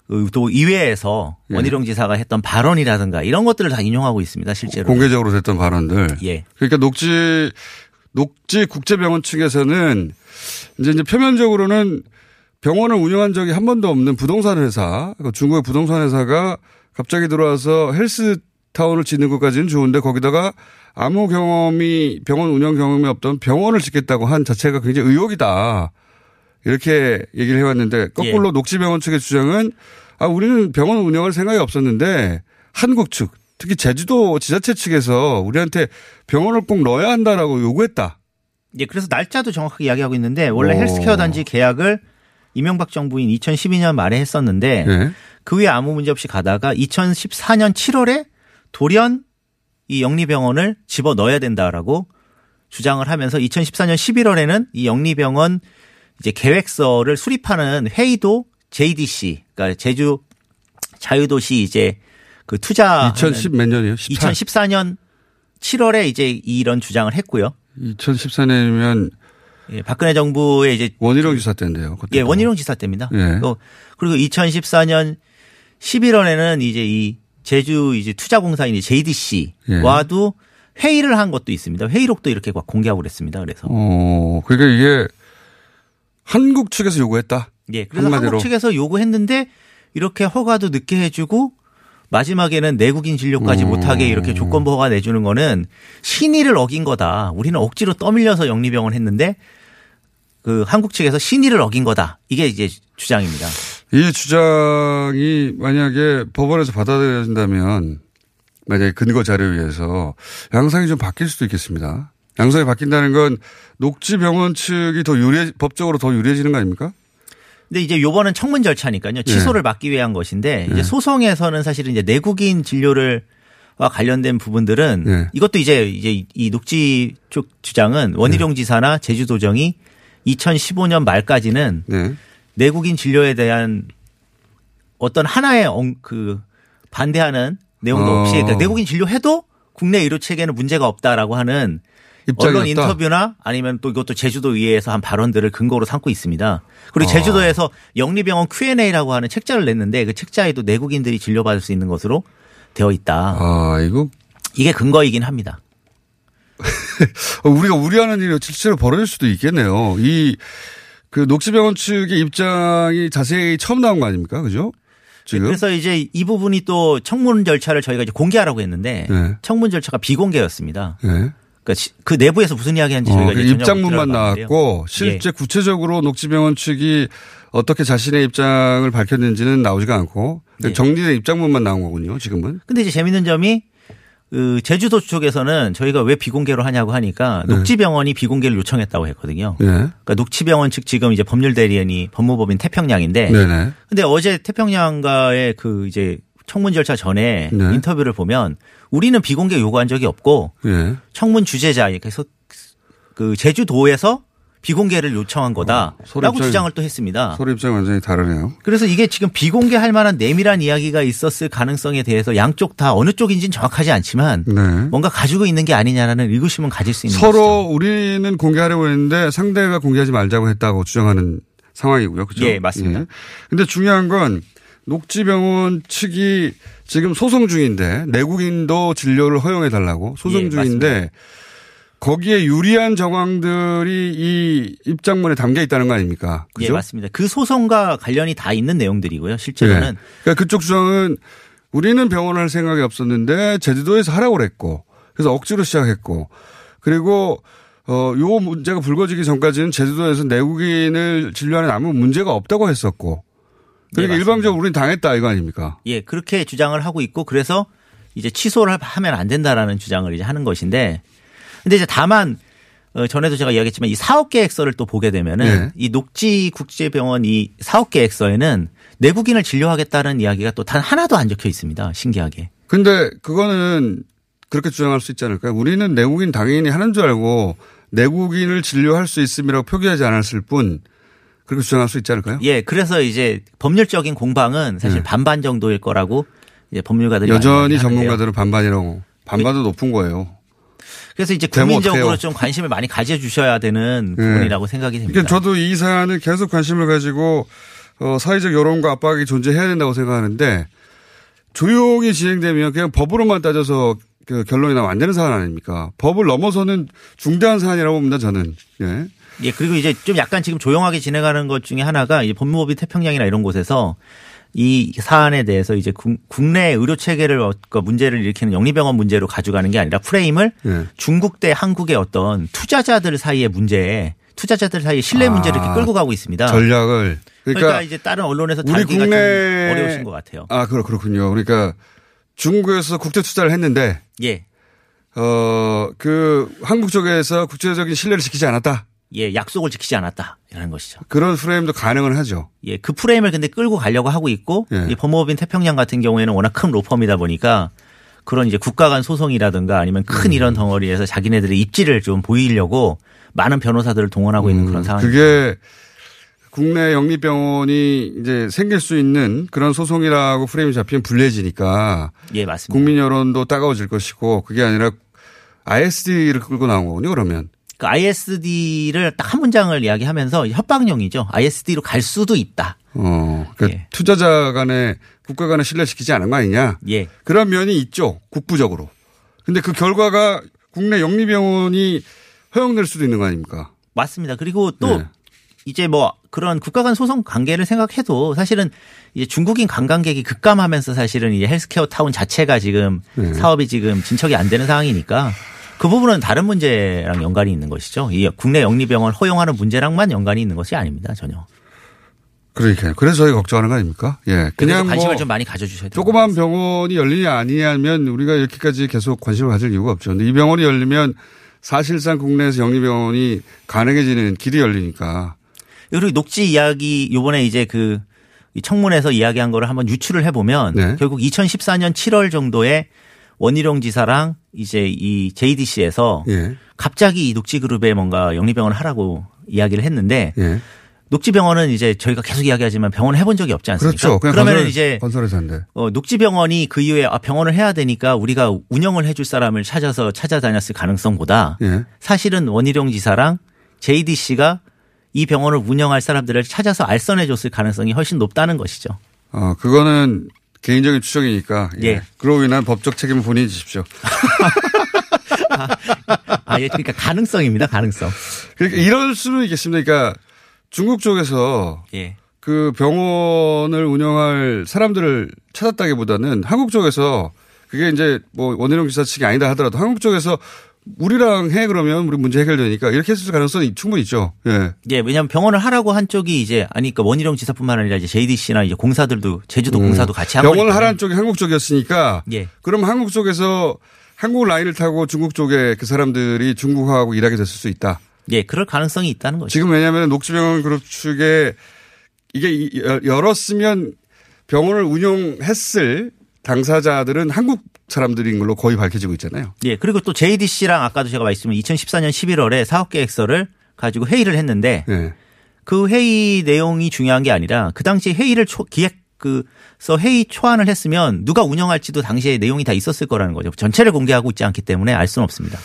그또 이외에서 예. 원희룡 지사가 했던 발언이라든가 이런 것들을 다 인용하고 있습니다. 실제로. 공개적으로 됐던 발언들. 예. 그러니까 녹지 녹지 국제병원 측에서는 이제 이제 표면적으로는 병원을 운영한 적이 한 번도 없는 부동산 회사, 그 중국의 부동산 회사가 갑자기 들어와서 헬스 타운을 짓는 것까지는 좋은데 거기다가 아무 경험이 병원 운영 경험이 없던 병원을 짓겠다고 한 자체가 굉장히 의혹이다. 이렇게 얘기를 해왔는데 거꾸로 예. 녹지병원 측의 주장은 아 우리는 병원 운영할 생각이 없었는데 한국 측 특히 제주도 지자체 측에서 우리한테 병원을 꼭 넣어야 한다라고 요구했다. 예, 그래서 날짜도 정확하게 이야기하고 있는데 원래 오. 헬스케어 단지 계약을 이명박 정부인 2012년 말에 했었는데 예. 그 후에 아무 문제 없이 가다가 2014년 7월에 돌연 이 영리병원을 집어 넣어야 된다라고 주장을 하면서 2014년 11월에는 이 영리병원 이제 계획서를 수립하는 회의도 JDC, 그러니까 제주 자유도시 이제 그 투자 2010 몇 년이에요? 14. 2014년 7월에 이제 이런 주장을 했고요. 2014년이면 예, 박근혜 정부의 이제 원희룡 지사 때인데요. 예, 원희룡 지사 때입니다. 예. 또 그리고 2014년 11월에는 이제 이 제주 이제 투자공사인 JDC와도 회의를 한 것도 있습니다. 회의록도 이렇게 막 공개하고 그랬습니다. 그래서 어, 그러니까 이게 한국 측에서 요구했다. 예, 그래서 한마디로. 한국 측에서 요구했는데 이렇게 허가도 늦게 해주고 마지막에는 내국인 진료까지 음. 못하게 이렇게 조건부 허가 내주는 거는 신의를 어긴 거다. 우리는 억지로 떠밀려서 영리병원 했는데 그 한국 측에서 신의를 어긴 거다. 이게 이제 주장입니다. 이 주장이 만약에 법원에서 받아들여진다면 만약에 근거 자료에 의해서 양상이 좀 바뀔 수도 있겠습니다. 양상이 바뀐다는 건 녹지 병원 측이 더 유리해, 법적으로 더 유리해지는 거 아닙니까? 근데 이제 요번은 청문 절차니까요. 취소를 막기 위한 것인데 이제 소송에서는 사실은 이제 내국인 진료를 와 관련된 부분들은 네. 이것도 이제 이제 이 녹지 쪽 주장은 원희룡 지사나 제주도정이 2015년 말까지는 네. 내국인 진료에 대한 어떤 하나의 엉- 그 반대하는 내용도 어. 없이 그러니까 내국인 진료해도 국내 의료 체계는 문제가 없다라고 하는 입장이었다. 언론 인터뷰나 아니면 또 이것도 제주도 의회에서 한 발언들을 근거로 삼고 있습니다. 그리고 어. 제주도에서 영리병원 Q&A라고 하는 책자를 냈는데 그 책자에도 내국인들이 진료받을 수 있는 것으로 되어 있다. 아, 이거 이게 근거이긴 합니다. 어, 우리가 우려하는 일이 실제로 벌어질 수도 있겠네요. 이, 그 녹지병원 측의 입장이 자세히 처음 나온 거 아닙니까? 그죠? 지금. 그래서 이제 이 부분이 또 청문 절차를 저희가 이제 공개하라고 했는데 네. 청문 절차가 비공개였습니다. 네. 그러니까 시- 그 내부에서 무슨 이야기하는지 저희가 어, 그 입장문만. 나왔고 실제 예. 구체적으로 녹지병원 측이 어떻게 자신의 입장을 밝혔는지는 나오지가 않고 예. 정리된 입장문만 나온 거군요. 지금은. 근데 이제 재밌는 점이 그 제주도 쪽에서는 저희가 왜 비공개로 하냐고 하니까 네. 녹지병원이 비공개를 요청했다고 했거든요. 예. 그러니까 녹지병원 측 지금 이제 법률 대리인이 법무법인 태평양인데 네네. 근데 어제 태평양과의 그 이제 청문 절차 전에 네. 인터뷰를 보면 우리는 비공개 요구한 적이 없고 예. 청문 주재자 그래서 그 제주도에서 비공개를 요청한 거다라고 입장이- 주장을 또 했습니다. 서로 입장이 완전히 다르네요. 그래서 이게 지금 비공개할 만한 내밀한 이야기가 있었을 가능성에 대해서 양쪽 다 어느 쪽인지는 정확하지 않지만 네. 뭔가 가지고 있는 게 아니냐라는 의구심은 가질 수 있는 서로 우리는 공개하려고 했는데 상대가 공개하지 말자고 했다고 주장하는 상황이고요. 그죠? 예, 맞습니다. 근데 중요한 건 녹지병원 측이 지금 소송 중인데 내국인도 진료를 허용해 달라고 소송 예, 중인데 거기에 유리한 정황들이 이 입장문에 담겨 있다는 거 아닙니까? 예, 그죠? 맞습니다. 그 소송과 관련이 다 있는 내용들이고요. 실제로는 예. 그러니까 그쪽 주장은 우리는 병원을 할 생각이 없었는데 제주도에서 하라고 그랬고 그래서 억지로 시작했고 그리고 어, 요 문제가 불거지기 전까지는 제주도에서 내국인을 진료하는 아무 문제가 없다고 했었고 그러니까 네. 일방적으로 우리는 당했다 이거 아닙니까? 예, 그렇게 주장을 하고 있고 그래서 이제 취소를 하면 안 된다라는 주장을 이제 하는 것인데 근데 이제 다만 어, 전에도 제가 이야기했지만 이 사업 계획서를 또 보게 되면은 네. 이 녹지 국제병원 이 사업 계획서에는 내국인을 진료하겠다는 이야기가 또 단 하나도 안 적혀 있습니다. 신기하게. 근데 그거는 그렇게 주장할 수 있지 않을까요? 우리는 내국인 당연히 하는 줄 알고 내국인을 진료할 수 있음이라고 표기하지 않았을 뿐 그렇게 주장할 수 있지 않을까요? 예, 그래서 이제 법률적인 공방은 사실 네. 반반 정도일 거라고 이제 법률가들이 여전히. 전문가들은 반반이라고 반반도 높은 거예요. 그래서 이제 국민적으로? 좀 관심을 많이 가져주셔야 되는 부분이라고 생각이 됩니다. 그러니까 저도 이 사안을 계속 관심을 가지고 어, 사회적 여론과 압박이 존재해야 된다고 생각하는데 조용히 진행되면 그냥 법으로만 따져서 그 결론이 나면 안 되는 사안 아닙니까? 법을 넘어서는 중대한 사안이라고 봅니다, 저는. 예. 예, 그리고 이제 좀 약간 지금 조용하게 진행하는 것 중에 하나가 이 법무법인 태평양이나 이런 곳에서 이 사안에 대해서 이제 국- 국내 의료 체계를 어- 그 문제를 일으키는 영리병원 문제로 가져가는 게 아니라 프레임을 예. 중국 대 한국의 어떤 투자자들 사이의 문제, 투자자들 사이의 신뢰 문제를 이렇게 아, 끌고 가고 있습니다. 전략을. 그러니까, 그러니까, 이제 다른 언론에서 우리 국내 좀 어려우신 것 같아요. 아, 그렇, 그렇군요. 그러니까 중국에서 국제 투자를 했는데 예. 어, 그 한국 쪽에서 국제적인 신뢰를 지키지 않았다. 예, 약속을 지키지 않았다라는 것이죠. 그런 프레임도 가능은 하죠. 예, 그 프레임을 근데 끌고 가려고 하고 있고 예. 이 법무법인 태평양 같은 경우에는 워낙 큰 로펌이다 보니까 그런 이제 국가 간 소송이라든가 아니면 큰 음. 이런 덩어리에서 자기네들의 입지를 좀 보이려고 많은 변호사들을 동원하고 있는 그런 상황. 음, 그게 국내 영리병원이 이제 생길 수 있는 그런 소송이라고 프레임이 잡히면 불리해지니까 예, 맞습니다. 국민 여론도 따가워질 것이고 그게 아니라 ISD를 끌고 나온 거군요, 그러면. 그 ISD를 딱 한 문장을 이야기하면서 협박용이죠. ISD로 갈 수도 있다. 어, 그러니까 예. 투자자 간에 국가 간에 신뢰시키지 않은 거 아니냐. 예. 그런 면이 있죠, 국부적으로. 근데 그 결과가 국내 영리병원이 허용될 수도 있는 거 아닙니까? 맞습니다. 그리고 또 네. 이제 뭐 그런 국가 간 소송 관계를 생각해도 사실은 이제 중국인 관광객이 급감하면서 사실은 이제 헬스케어 타운 자체가 지금 네. 사업이 지금 진척이 안 되는 상황이니까 그 부분은 다른 문제랑 연관이 있는 것이죠. 이 국내 영리병원 허용하는 문제랑만 연관이 있는 것이 아닙니다. 전혀. 그러니까요. 그래서 저희 걱정하는 거 아닙니까? 예. 그냥 관심을 뭐 좀 많이 가져주셔야 돼요. 조그만 병원이 열리냐 아니냐면 우리가 이렇게까지 계속 관심을 가질 이유가 없죠. 근데 이 병원이 열리면 사실상 국내에서 영리병원이 가능해지는 길이 열리니까. 그리고 녹지 이야기 요번에 이제 그 청문회에서 이야기한 거를 한번 유추를 해보면 네. 결국 2014년 7월 정도에 원희룡 지사랑 이제 이 JDC에서 예. 갑자기 이 녹지그룹에 뭔가 영리병원을 하라고 이야기를 했는데 예. 녹지병원은 이제 저희가 계속 이야기하지만 병원을 해본 적이 없지 않습니까? 그렇죠. 그러면 이제 건설회사인데. 어, 녹지병원이 그 이후에 아, 병원을 해야 되니까 우리가 운영을 해줄 사람을 찾아서 찾아다녔을 가능성보다 예. 사실은 원희룡 지사랑 JDC가 이 병원을 운영할 사람들을 찾아서 알선해 줬을 가능성이 훨씬 높다는 것이죠. 어, 그거는 개인적인 추정이니까. 예. 예. 그로 인한 법적 책임을 본인이 지십시오. 아, 예, 그러니까 가능성입니다. 가능성. 그러니까 이럴 수는 있겠습니다. 그러니까 중국 쪽에서 예. 그 병원을 운영할 사람들을 찾았다기보다는 한국 쪽에서 그게 이제 뭐 원희룡 지사 측이 아니다 하더라도 한국 쪽에서 우리랑 해 그러면 우리 문제 해결되니까 이렇게 했을 가능성이 충분히 있죠. 예. 예, 왜냐하면 병원을 하라고 한 쪽이 이제 아니 그러니까 원희룡 지사뿐만 아니라 이제 JDC나 이제 공사들도 제주도 공사도 같이 한 음. 병원을 거니까. 하라는 쪽이 한국 쪽이었으니까 예. 그럼 한국 쪽에서 한국 라인을 타고 중국 쪽에 그 사람들이 중국하고 일하게 됐을 수 있다. 예, 그럴 가능성이 있다는 거죠. 지금 왜냐하면 녹지병원 그룹 측에 이게 열었으면 병원을 운영했을 당사자들은 한국 사람들인 걸로 거의 밝혀지고 있잖아요. 예, 그리고 또 JDC랑 아까도 제가 말씀드린 2014년 11월에 사업 계획서를 가지고 회의를 했는데 예. 그 회의 내용이 중요한 게 아니라 그 당시 회의를 초, 기획 그서 회의 초안을 했으면 누가 운영할지도 당시에 내용이 다 있었을 거라는 거죠. 전체를 공개하고 있지 않기 때문에 알 수는 없습니다.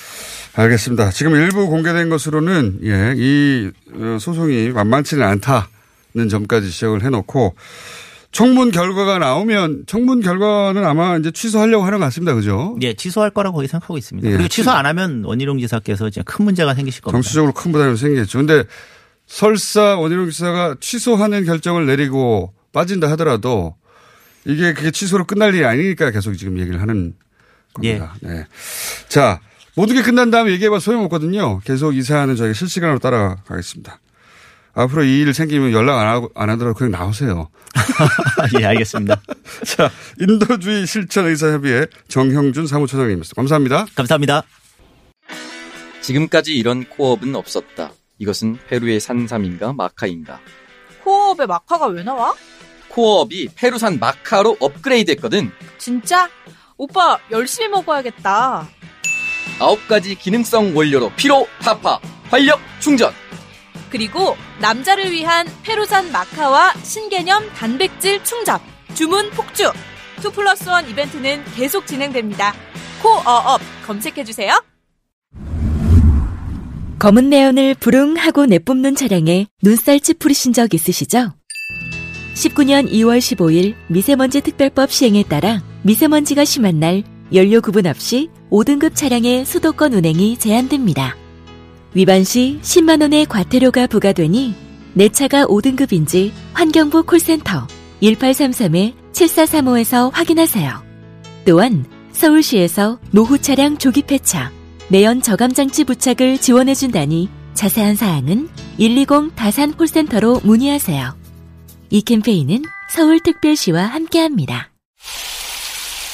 알겠습니다. 지금 일부 공개된 것으로는 예, 이 어, 소송이 만만치는 않다는 점까지 지적을 해놓고 청문 결과가 나오면 청문 결과는 아마 이제 취소하려고 하는 것 같습니다. 그죠? 예, 취소할 거라고 거의 생각하고 있습니다. 예. 그리고 취소 안 하면 원희룡 지사께서 이제 큰 문제가 생기실 겁니다. 정치적으로 큰 부담이 생기겠죠. 근데 설사 원희룡 지사가 취소하는 결정을 내리고 빠진다 하더라도 이게 그게 취소로 끝날 일이 아니니까 계속 지금 얘기를 하는 겁니다. 네. 자, 모든 게 끝난 다음에 얘기해봐 소용없거든요. 계속 이 사안은 저희가 실시간으로 따라가겠습니다. 앞으로 이 일 생기면 연락 안, 하고, 안 하더라도 그냥 나오세요. 예, 알겠습니다. 자, 인도주의 실천 의사협의회 정형준 사무처장님이었습니다. 감사합니다. 감사합니다. 지금까지 이런 코업은 없었다. 이것은 페루의 산삼인가 마카인가. 코어업에 마카가 왜 나와? 코어업이 페루산 마카로 업그레이드 했거든. 진짜? 오빠 열심히 먹어야겠다. 아홉 가지 기능성 원료로 피로, 타파, 활력, 충전. 그리고 남자를 위한 페루산 마카와 신개념 단백질 충전, 주문 폭주. 2 플러스 1 이벤트는 계속 진행됩니다. 코어업 검색해주세요. 검은 내연을 부릉하고 내뿜는 차량에 눈살 찌푸리신 적 있으시죠? 19년 2월 15일 미세먼지 특별법 시행에 따라 미세먼지가 심한 날 연료 구분 없이 5등급 차량의 수도권 운행이 제한됩니다. 위반 시 10만 원의 과태료가 부과되니 내 차가 5등급인지 환경부 콜센터 1833-7435에서 확인하세요. 또한 서울시에서 노후 차량 조기 폐차, 내연 저감 장치 부착을 지원해 준다니 자세한 사항은 120 다산 콜센터로 문의하세요. 이 캠페인은 서울특별시와 함께합니다.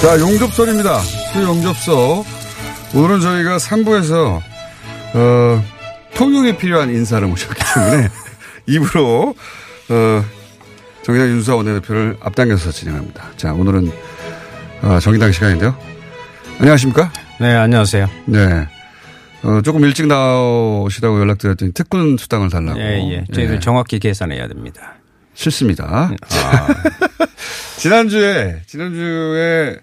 자, 용접설입니다. 그 용접서. 오늘은 저희가 3부에서, 어, 통용에 필요한 인사를 모셨기 때문에 입으로, 어, 정의당 윤수아 원내대표를 앞당겨서 진행합니다. 자, 오늘은, 어, 정의당 시간인데요. 안녕하십니까? 네, 안녕하세요. 네. 어, 조금 일찍 나오시다고 연락드렸더니 특권 수당을 달라고. 예, 예. 저희들 예. 정확히 계산해야 됩니다. 싫습니다. 아. 지난주에, 지난주에,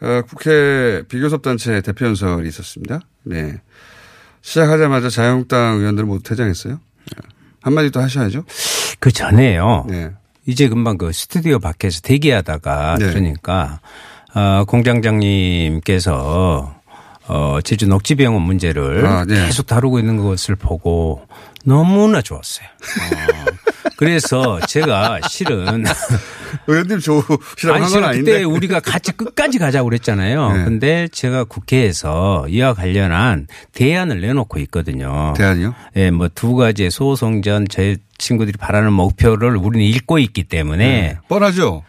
어, 국회 비교섭단체 대표 연설이 있었습니다. 네. 시작하자마자 자유한국당 의원들 모두 퇴장했어요. 네. 한마디 또 하셔야죠. 그 전에요. 네. 이제 금방 그 스튜디오 밖에서 대기하다가 네. 그러니까 어, 공장장님께서 어, 제주 녹지병원 문제를 아, 네. 계속 다루고 있는 것을 보고 너무나 좋았어요. 어, 그래서 제가 실은 의원님 좋으시다고 아니 한건 아닌데. 그때 우리가 같이 끝까지 가자고 그랬잖아요. 네. 근데 제가 국회에서 이와 관련한 대안을 내놓고 있거든요. 대안이요? 예, 뭐두 가지의 소송 전 제 친구들이 바라는 목표를 우리는 읽고 있기 때문에 네. 뻔하죠.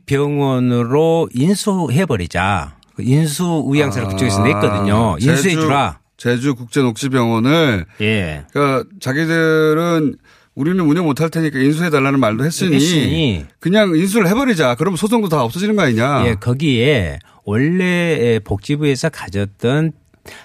공공병원으로 인수해버리자. 그 인수 의향서를 그쪽에서 냈거든요. 인수해 주라. 아, 제주 국제녹지병원을 예. 그러니까 자기들은 우리는 운영 못할 테니까 인수해 달라는 말도 했으니, 했으니. 그냥 인수를 해버리자. 그러면 소송도 다 없어지는 거 아니냐? 예, 거기에 원래 복지부에서 가졌던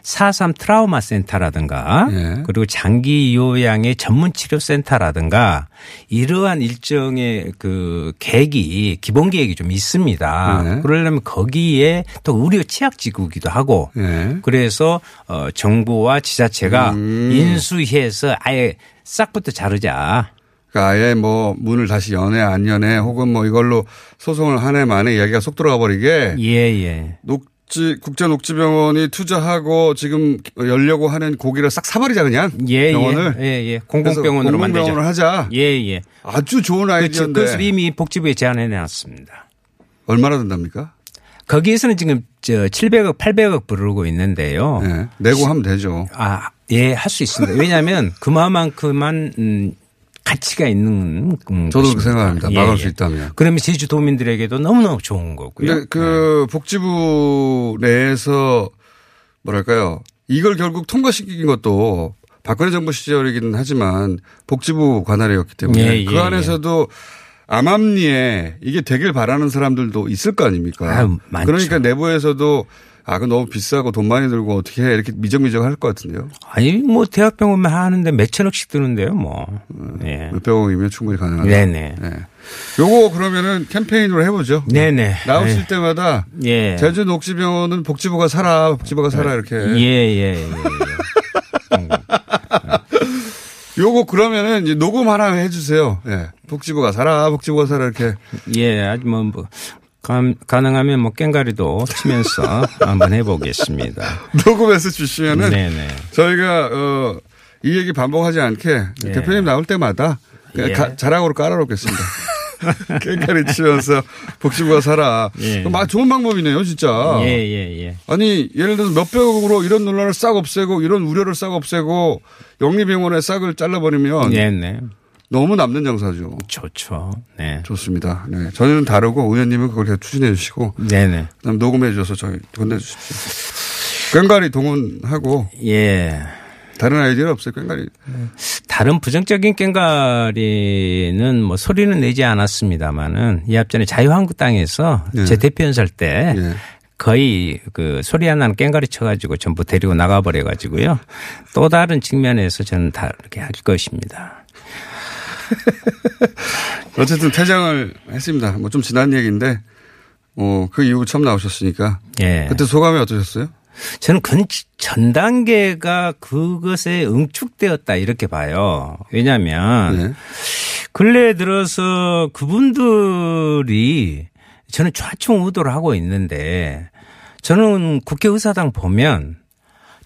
4.3 트라우마 센터라든가 예. 그리고 장기 요양의 전문 치료 센터라든가 이러한 일정의 그 계획이 기본 계획이 좀 있습니다. 네. 그러려면 거기에 또 의료 취약 지구기도 하고 예. 그래서 어 정부와 지자체가 음. 인수해서 아예 싹부터 자르자. 그러니까 아예 뭐 문을 다시 연애 안 연애 혹은 뭐 이걸로 소송을 한 해 만에 이야기가 속 들어가 버리게 예, 예. 녹 지 국제 녹지병원이 투자하고 지금 열려고 하는 고기를 싹 사버리자 그냥 예, 병원을 예, 예, 예. 공공병원으로 그래서 공공병원을 만들자. 하자. 예, 예. 아주 좋은. 아이디어인데 그것을 이미 복지부에 제안해 놨습니다. 얼마나 든답니까? 거기에서는 지금 저 700억, 800억 부르고 있는데요. 네, 내고 하면 되죠. 아, 예, 할 수 있습니다. 왜냐하면 그만큼만 음, 가치가 있는 음, 저도 것입니다. 생각합니다. 예, 막을 예. 수 있다면. 그러면 제주도민들에게도 너무너무 좋은 거고요. 근데 그 복지부 내에서 뭐랄까요. 이걸 결국 통과시킨 것도 박근혜 정부 시절이기는 하지만 복지부 관할이었기 때문에 예, 예, 그 안에서도 암암리에 이게 되길 바라는 사람들도 있을 거 아닙니까? 아유, 많죠. 그러니까 내부에서도 아, 그 너무 비싸고 돈 많이 들고 어떻게 해 이렇게 미적미적 할 것 같은데요. 아니 뭐 대학병원만 하는데 몇 천억씩 드는데요, 뭐. 예. 몇백 억이면 충분히 가능하다. 네네. 네. 요거 그러면은 캠페인으로 해보죠. 네네. 나오실 네. 때마다 예. 제주 녹지병원은 복지부가 살아, 복지부가 살아 이렇게. 예, 예, 예. 요거 그러면은 이제 녹음 하나 해주세요. 예. 복지부가 살아, 복지부가 살아 이렇게. 예, 아주 뭐, 뭐 가, 가능하면 뭐 깽가리도 치면서 한번 해보겠습니다. 녹음해서 주시면은 네네. 저희가 어, 이 얘기 반복하지 않게 예. 대표님 나올 때마다 그냥 예. 가- 자랑으로 깔아놓겠습니다. 깽가리 치면서 복지부가 살아. 예. 막 좋은 방법이네요, 진짜. 예, 예, 예. 아니 예를 들어서 몇백억으로 이런 논란을 싹 없애고 이런 우려를 싹 없애고 영리병원의 싹을 잘라버리면 네, 네. 너무 남는 장사죠. 좋죠. 네. 좋습니다. 네. 저희는 다르고 의원님은 그걸 계속 추진해 주시고 네네. 그다음 녹음해 주셔서 저희 건네 주십시오. 꽹가리 동원하고 예. 다른 아이디어 없어요. 꽹가리. 다른 부정적인 깽가리는 뭐 소리는 내지 않았습니다만은 이 앞전에 자유한국당에서 예. 제 대표 연설 때 예. 거의 그 소리 안 나는 깽가리 쳐가지고 전부 데리고 나가버려 가지고요. 또 다른 측면에서 저는 다르게 할 것입니다. 어쨌든 퇴장을 했습니다. 뭐 좀 지난 얘기인데 어, 그 이후 처음 나오셨으니까 예. 그때 소감이 어떠셨어요? 저는 그전 단계가 그것에 응축되었다 이렇게 봐요. 왜냐하면 네. 근래 들어서 그분들이 저는 좌충우돌을 하고 있는데 저는 국회 의사당 보면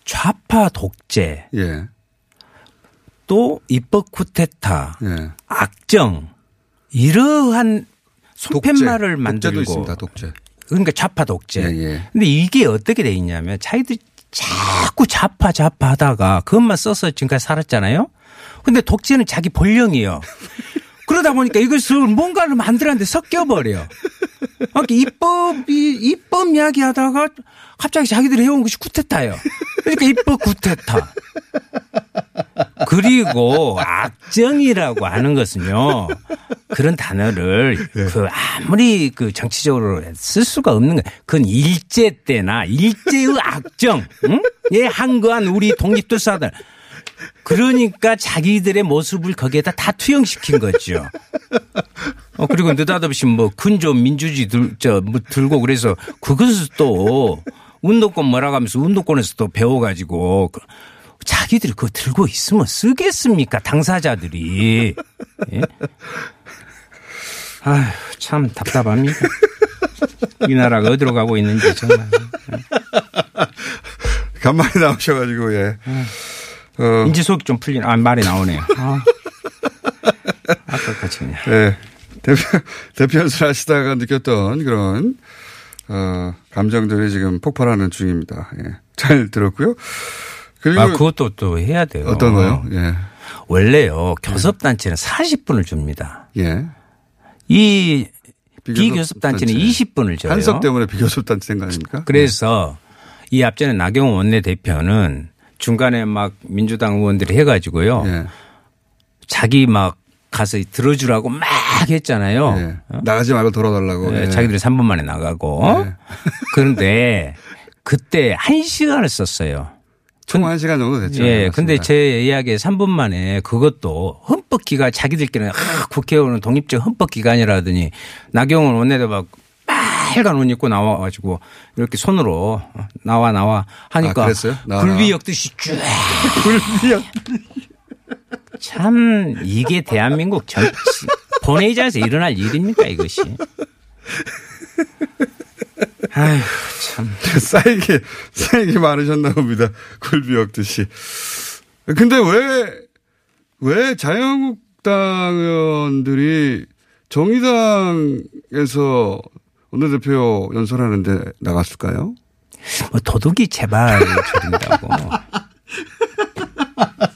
좌파 독재 예. 또 입법 쿠데타 예. 악정 이러한 독재도 만들고 있습니다. 독재. 그러니까 좌파 독재. 예, 예. 근데 이게 어떻게 돼 있냐면 자기들이 자꾸 좌파 좌파 하다가 그것만 써서 지금까지 살았잖아요. 근데 독재는 자기 본령이에요. 그러다 보니까 이것을 뭔가를 만들었는데 섞여버려. 그러니까 입법이, 입법 이야기 하다가 갑자기 자기들이 해온 것이 쿠데타예요. 그러니까 입법 쿠데타. 그리고 악정이라고 하는 것은요. 그런 단어를 그 아무리 그 정치적으로 쓸 수가 없는 거예요. 그건 일제 때나 일제의 악정, 응? 예, 한거한 우리 독립투사들. 그러니까 자기들의 모습을 거기에다 다 투영시킨 거죠. 어, 그리고 느닷없이 뭐 근조 민주주의 들, 저, 뭐 들고 그래서 그것을 또 운동권 뭐라고 하면서 운동권에서 또 배워가지고 그 자기들이 그거 들고 있으면 쓰겠습니까? 당사자들이. 예? 아휴, 참 답답합니다. 이 나라가 어디로 가고 있는지 정말. 간만에 나오셔가지고 예. 어, 인지속이 좀 풀린, 아, 말이 나오네요. 아. 아까 같이 그냥. 네. 대표, 대표 연설 하시다가 느꼈던 그런, 어, 감정들이 지금 폭발하는 중입니다. 예. 잘 들었고요. 아, 그것도 또 해야 돼요. 어떤 거요? 예. 원래요, 교섭단체는 40분을 줍니다. 예. 이 비교섭단체. 비교섭단체는 20분을 줘요. 한석 때문에 비교섭단체 생각 아닙니까? 그래서 이 앞전에 나경원 원내대표는 중간에 막 민주당 의원들이 해가지고요. 예. 자기 막 가서 들어주라고 막 했잖아요. 예. 나가지 말고 돌아달라고. 예, 예. 자기들이 3분 만에 나가고. 그런데 그때 1시간을 썼어요. 총 1시간 정도 됐죠. 예. 맞습니다. 근데 제 이야기에 3분 만에 그것도 헌법기가 자기들끼리는 아, 국회의원은 독립적 헌법기관이라더니 나경원 원내대표 빨간 옷 입고 나와 가지고 이렇게 손으로 나와 나와 하니까 아? 나와, 굴비 나와. 엮듯이 쭉. 굴비역. 참 이게 대한민국 정치 본회의장에서 일어날 일입니까 이것이. 아휴 참. 쌓이게, 쌓이게 많으셨나 봅니다. 굴비 역 듯이. 근데 왜, 왜 자유한국당 의원들이 정의당에서 원내대표 연설하는데 나갔을까요? 뭐 도둑이 제발 저린다고.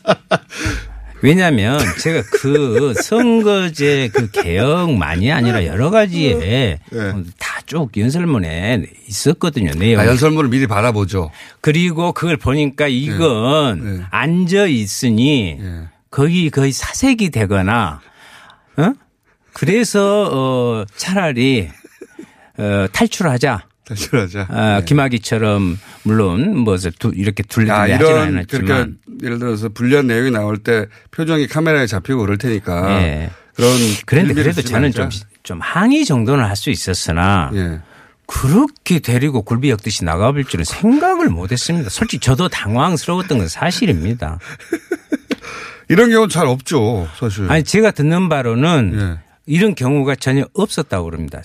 왜냐하면 제가 그 선거제 그 개혁만이 아니라 여러 가지에 다쭉 연설문에 있었거든요. 내용. 아, 연설문을 미리 받아보죠. 그리고 그걸 보니까 이건 앉아 있으니 거기 거의 사색이 되거나, 어? 그래서 어 차라리 어 탈출하자. 탈출하자. 아, 김학의처럼 물론 뭐 이렇게 아, 둘러대지 하지는 않았지만 그러니까 예를 들어서 불리한 내용이 나올 때 표정이 카메라에 잡히고 그럴 테니까. 예. 그런. 그런데 그래도 저는. 좀, 좀 항의 정도는 할 수 있었으나 예. 그렇게 데리고 굴비 엮듯이 나가볼 줄은 생각을 못 했습니다. 솔직히 저도 당황스러웠던 건 사실입니다. 이런 경우는 잘 없죠, 사실. 아니, 제가 듣는 바로는 예. 이런 경우가 전혀 없었다고 그럽니다.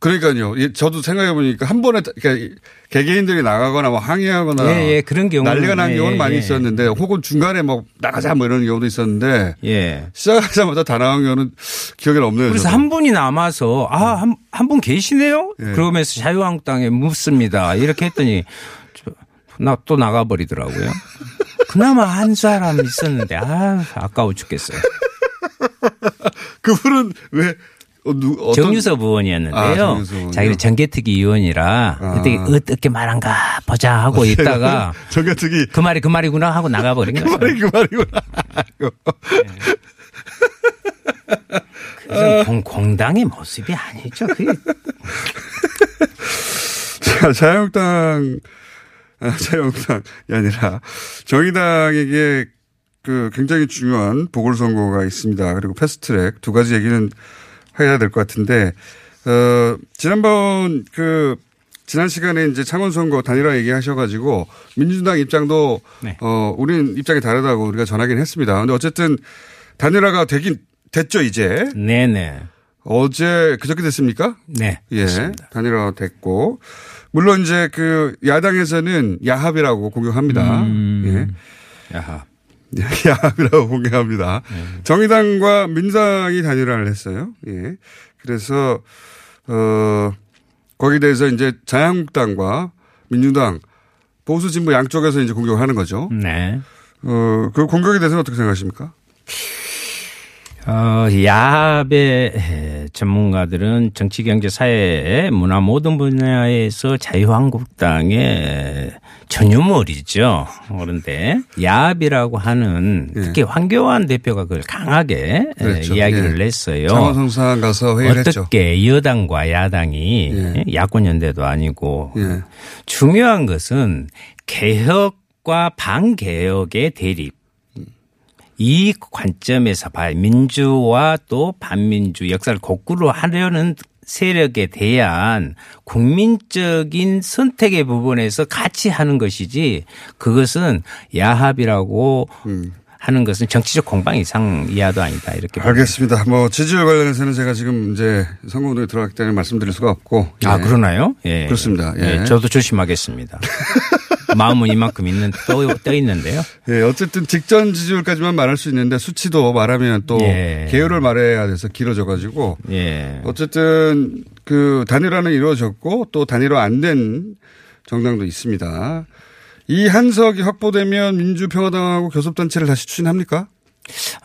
그러니까요. 이- 저도 생각해 보니까 한 번에 그러니까 개개인들이 나가거나 뭐 항의하거나 예, 예, 그런 경우는 난리가 난 예, 경우는 예, 많이 예. 있었는데 혹은 중간에 뭐 나가자 뭐 이런 경우도 있었는데 예. 시작하자마자 다 나간 경우는 기억에 없네요. 그래서 저도. 한 분이 남아서 아, 한, 한 분 계시네요? 예. 그러면서 자유한국당에 묻습니다. 이렇게 했더니 나 또 나가버리더라고요. 그나마 한 사람 있었는데 아, 아까워 죽겠어요. 그분은 왜 어, 누, 정유섭 의원이었는데요. 아, 정유섭? 자기는 정개특위 의원이라 아. 그때 어떻게 말한가 보자 하고 있다가 정개특위 그 말이 그 말이구나 하고 나가버린 거예요. 말이 그 말이구나. 그건 공, 공당의 모습이 아니죠. 그게 자, 자유한국당, 아, 자유한국당이 아니라 정의당에게 그 굉장히 중요한 보궐선거가 있습니다. 그리고 패스트트랙 두 가지 얘기는 해야 될 것 같은데, 어, 지난번 그, 지난 시간에 이제 창원 선거 단일화 얘기하셔가지고 민주당 입장도 네. 어, 우린 입장이 다르다고 우리가 전하긴 했습니다. 근데 어쨌든 단일화가 되긴 됐죠, 이제. 네네. 어제 그저께 됐습니까? 네. 예. 단일화 됐고. 물론 이제 그 야당에서는 야합이라고 공격합니다. 음. 야합. 예. 야합이라고 공격합니다. 정의당과 민주당이 단일화를 했어요. 예. 그래서 어 거기에 대해서 이제 자유한국당과 민주당 보수 진보 양쪽에서 이제 공격을 하는 거죠. 네. 어, 그 공격에 대해서는 어떻게 생각하십니까? 어, 야합의 에, 전문가들은 정치, 경제, 사회, 문화 모든 분야에서 자유한국당의 전유물이죠. 그런데 야합이라고 하는 특히 황교안 대표가 그걸 강하게 에, 예. 그랬죠. 이야기를 예. 했어요. 창원성상 가서 회의를 했죠. 어떻게 여당과 야당이 예. 야권 연대도 아니고 예. 중요한 것은 개혁과 반개혁의 대립. 이 관점에서 봐야 민주와 또 반민주 역사를 거꾸로 하려는 세력에 대한 국민적인 선택의 부분에서 같이 하는 것이지 그것은 야합이라고 하는 것은 정치적 공방 이상 이하도 아니다 이렇게 알겠습니다. 뭐 지지율 관련해서는 제가 지금 이제 선거운동에 들어갔기 때문에 말씀드릴 수가 없고. 아 예. 그러나요? 예. 그렇습니다. 예. 예, 저도 조심하겠습니다. 마음은 이만큼 있는 떠, 떠 있는데요. 예, 어쨌든 직전 지지율까지만 말할 수 있는데 수치도 말하면 또 예. 개요를 말해야 돼서 길어져 가지고 예. 어쨌든 그 단일화는 이루어졌고 또 단일화 안 된 정당도 있습니다. 이 한석이 확보되면 민주평화당하고 교섭단체를 다시 추진합니까?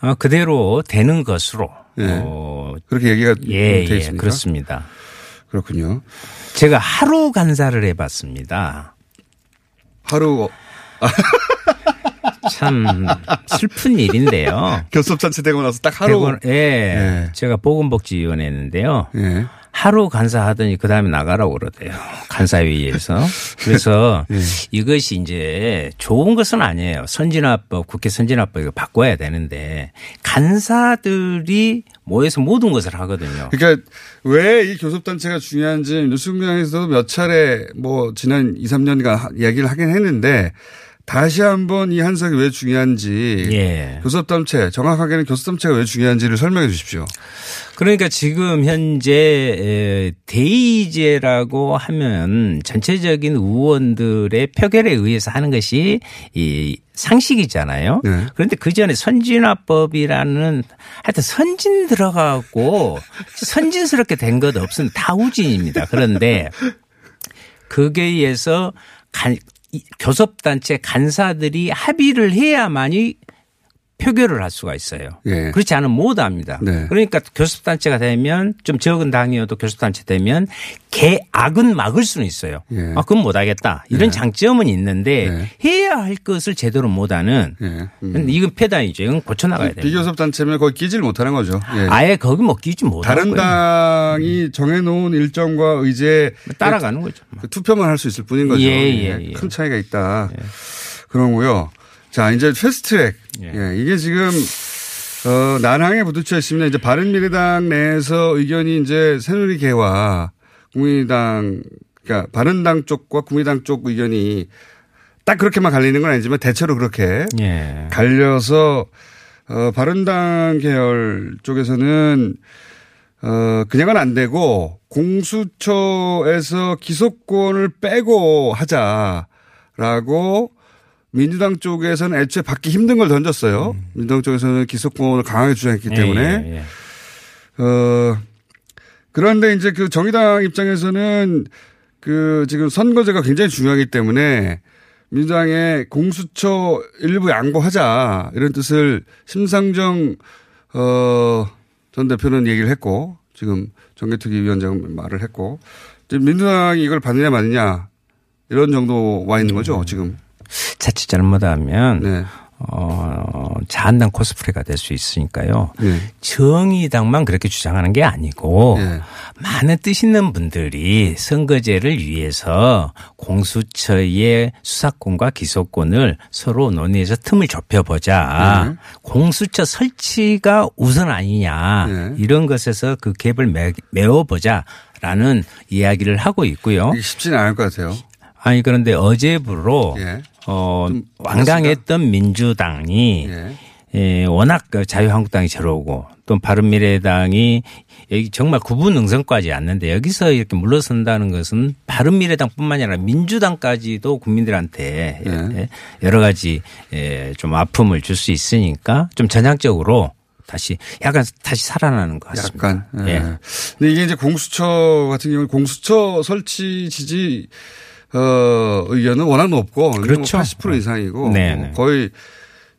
어, 그대로 되는 것으로. 예. 어, 그렇게 얘기가 예, 돼 예, 있습니까? 그렇습니다. 그렇군요. 제가 하루 간사를 해봤습니다. 하루 참 슬픈 일인데요. 교섭단체 되고 나서 딱 하루 대권- 예, 제가 보건복지위원회 했는데요. 예. 하루 간사하더니 그 다음에 나가라고 그러대요. 간사회의에서. 그래서 예. 이것이 이제 좋은 것은 아니에요. 선진화법, 국회 선진화법 이거 바꿔야 되는데 간사들이 모여서 모든 것을 하거든요. 그러니까 왜 이 교섭단체가 중요한지 뉴스공장에서도 몇 차례 뭐 지난 2, 3년간 하- 이야기를 하긴 했는데 다시 한번 이 한석이 왜 중요한지 예. 교섭단체 정확하게는 교섭단체가 왜 중요한지를 설명해 주십시오. 그러니까 지금 현재 에, 대의제라고 하면 전체적인 의원들의 표결에 의해서 하는 것이 이 상식이잖아요. 네. 그런데 그 전에 선진화법이라는 하여튼 선진 들어가고 선진스럽게 된 것 없으면 다 우진입니다. 그런데 거기에 의해서 교섭단체 간사들이 합의를 해야만이 표결을 할 수가 있어요. 예. 그렇지 않으면 못 합니다. 네. 그러니까 교섭단체가 되면 좀 적은 당이어도 교섭단체 되면 개악은 막을 수는 있어요. 예. 아, 그건 못 하겠다. 이런 네. 장점은 있는데 네. 해야 할 것을 제대로 못 하는 음. 근데 이건 폐단이죠. 이건 고쳐나가야 돼요. 비교섭단체면 거기 끼질 못하는 거죠. 예. 아예 거기 뭐 끼지 못 다른 당이 정해놓은 일정과 의제 따라가는 거죠. 그 투표만 할 수 있을 뿐인 거죠. 예, 예, 예. 큰 차이가 있다. 그런 거요. 자, 이제 패스트트랙. 예. 이게 지금 어, 난항에 부딪혀 있습니다. 이제 바른미래당 내에서 의견이 이제 새누리계와 국민당, 그러니까 바른당 쪽과 국민당 쪽 의견이 딱 그렇게만 갈리는 건 아니지만 대체로 그렇게 예. 갈려서 어, 바른당 계열 쪽에서는 어, 그냥은 안 되고 공수처에서 기소권을 빼고 하자라고 민주당 쪽에서는 애초에 받기 힘든 걸 던졌어요. 민주당 쪽에서는 기소권을 강하게 주장했기 예, 때문에. 예, 예. 어, 그런데 이제 그 정의당 입장에서는 그 지금 선거제가 굉장히 중요하기 때문에 민주당의 공수처 일부 양보하자 이런 뜻을 심상정 어, 전 대표는 얘기를 했고 지금 정개특위 위원장은 말을 했고 지금 민주당이 이걸 받느냐 마느냐 이런 정도 와 있는 거죠 지금. 자칫 잘못하면 네. 어, 자한당 코스프레가 될 수 있으니까요. 네. 정의당만 그렇게 주장하는 게 아니고 네. 많은 뜻 있는 분들이 선거제를 위해서 공수처의 수사권과 기소권을 서로 논의해서 틈을 좁혀보자. 네. 공수처 설치가 우선 아니냐. 네. 이런 것에서 그 갭을 매, 메워보자 라는 이야기를 하고 있고요. 쉽지는 않을 것 같아요. 아니 그런데 어제부로 예. 어 완강했던 민주당이 예. 예, 워낙 그 자유한국당이 저러고 또 바른미래당이 여기 정말 구분 능선까지 않는데 여기서 이렇게 물러선다는 것은 바른미래당뿐만이 아니라 민주당까지도 국민들한테 예, 여러 가지 예, 좀 아픔을 줄 수 있으니까 좀 전향적으로 다시 약간 다시 살아나는 것 같습니다. 약간. 예. 예. 근데 이게 이제 공수처 같은 경우는 공수처 설치 지지 어 의견은 워낙 높고 그렇죠. 80% 이상이고 네, 뭐 네. 거의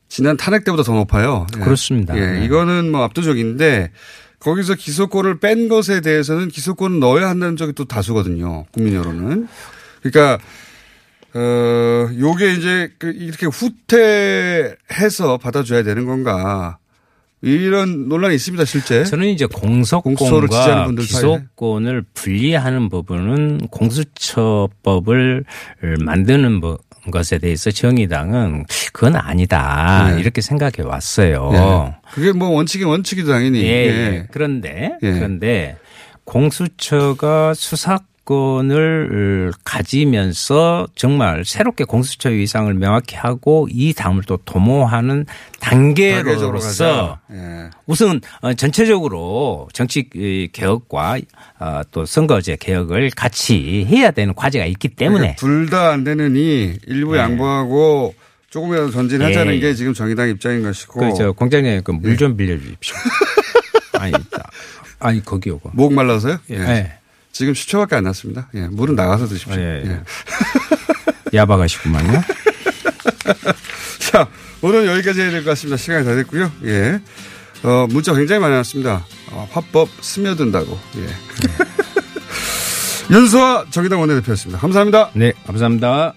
지난 탄핵 때보다 더 높아요. 예. 그렇습니다. 예. 네. 이거는 뭐 압도적인데 거기서 기소권을 뺀 것에 대해서는 기소권을 넣어야 한다는 쪽이 또 다수거든요. 국민 여론은. 그러니까 어 요게 이제 그 이렇게 후퇴해서 받아줘야 되는 건가? 이런 논란이 있습니다, 실제. 저는 이제 공소권과. 기소권을 분리하는 부분은 공수처법을 만드는 부- 것에 대해서 정의당은 그건 아니다 네. 이렇게 생각해 왔어요. 예. 그게 뭐 원칙이 원칙이도 당연히. 예, 예. 예. 그런데 예. 그런데 공수처가 수사 권을 가지면서 정말 새롭게 공수처 위상을 명확히 하고 이 당을 또 도모하는 단계로서. 예. 우선 어, 전체적으로 정치 이 개혁과 어, 또 선거제 개혁을 같이 해야 되는 과제가 있기 때문에 둘다 안 되느니 일부 양보하고 조금이라도 전진하자는 예. 게 지금 정의당 입장인 것이고. 그저 공장장님 그 예. 물좀 빌려주십시오. 아니, 아니 거기 오고. 목 말라서요? 예. 예. 지금 10초밖에 안 났습니다. 예. 물은 나가서 드십시오. 예, 예. 예. 야박하시구만요. 자, 오늘 여기까지 해야 될 것 같습니다. 시간이 다 됐고요. 예. 어, 문자 굉장히 많이 왔습니다. 어, 화법 스며든다고. 예. 윤수아 정의당 원내대표였습니다. 감사합니다. 네, 감사합니다.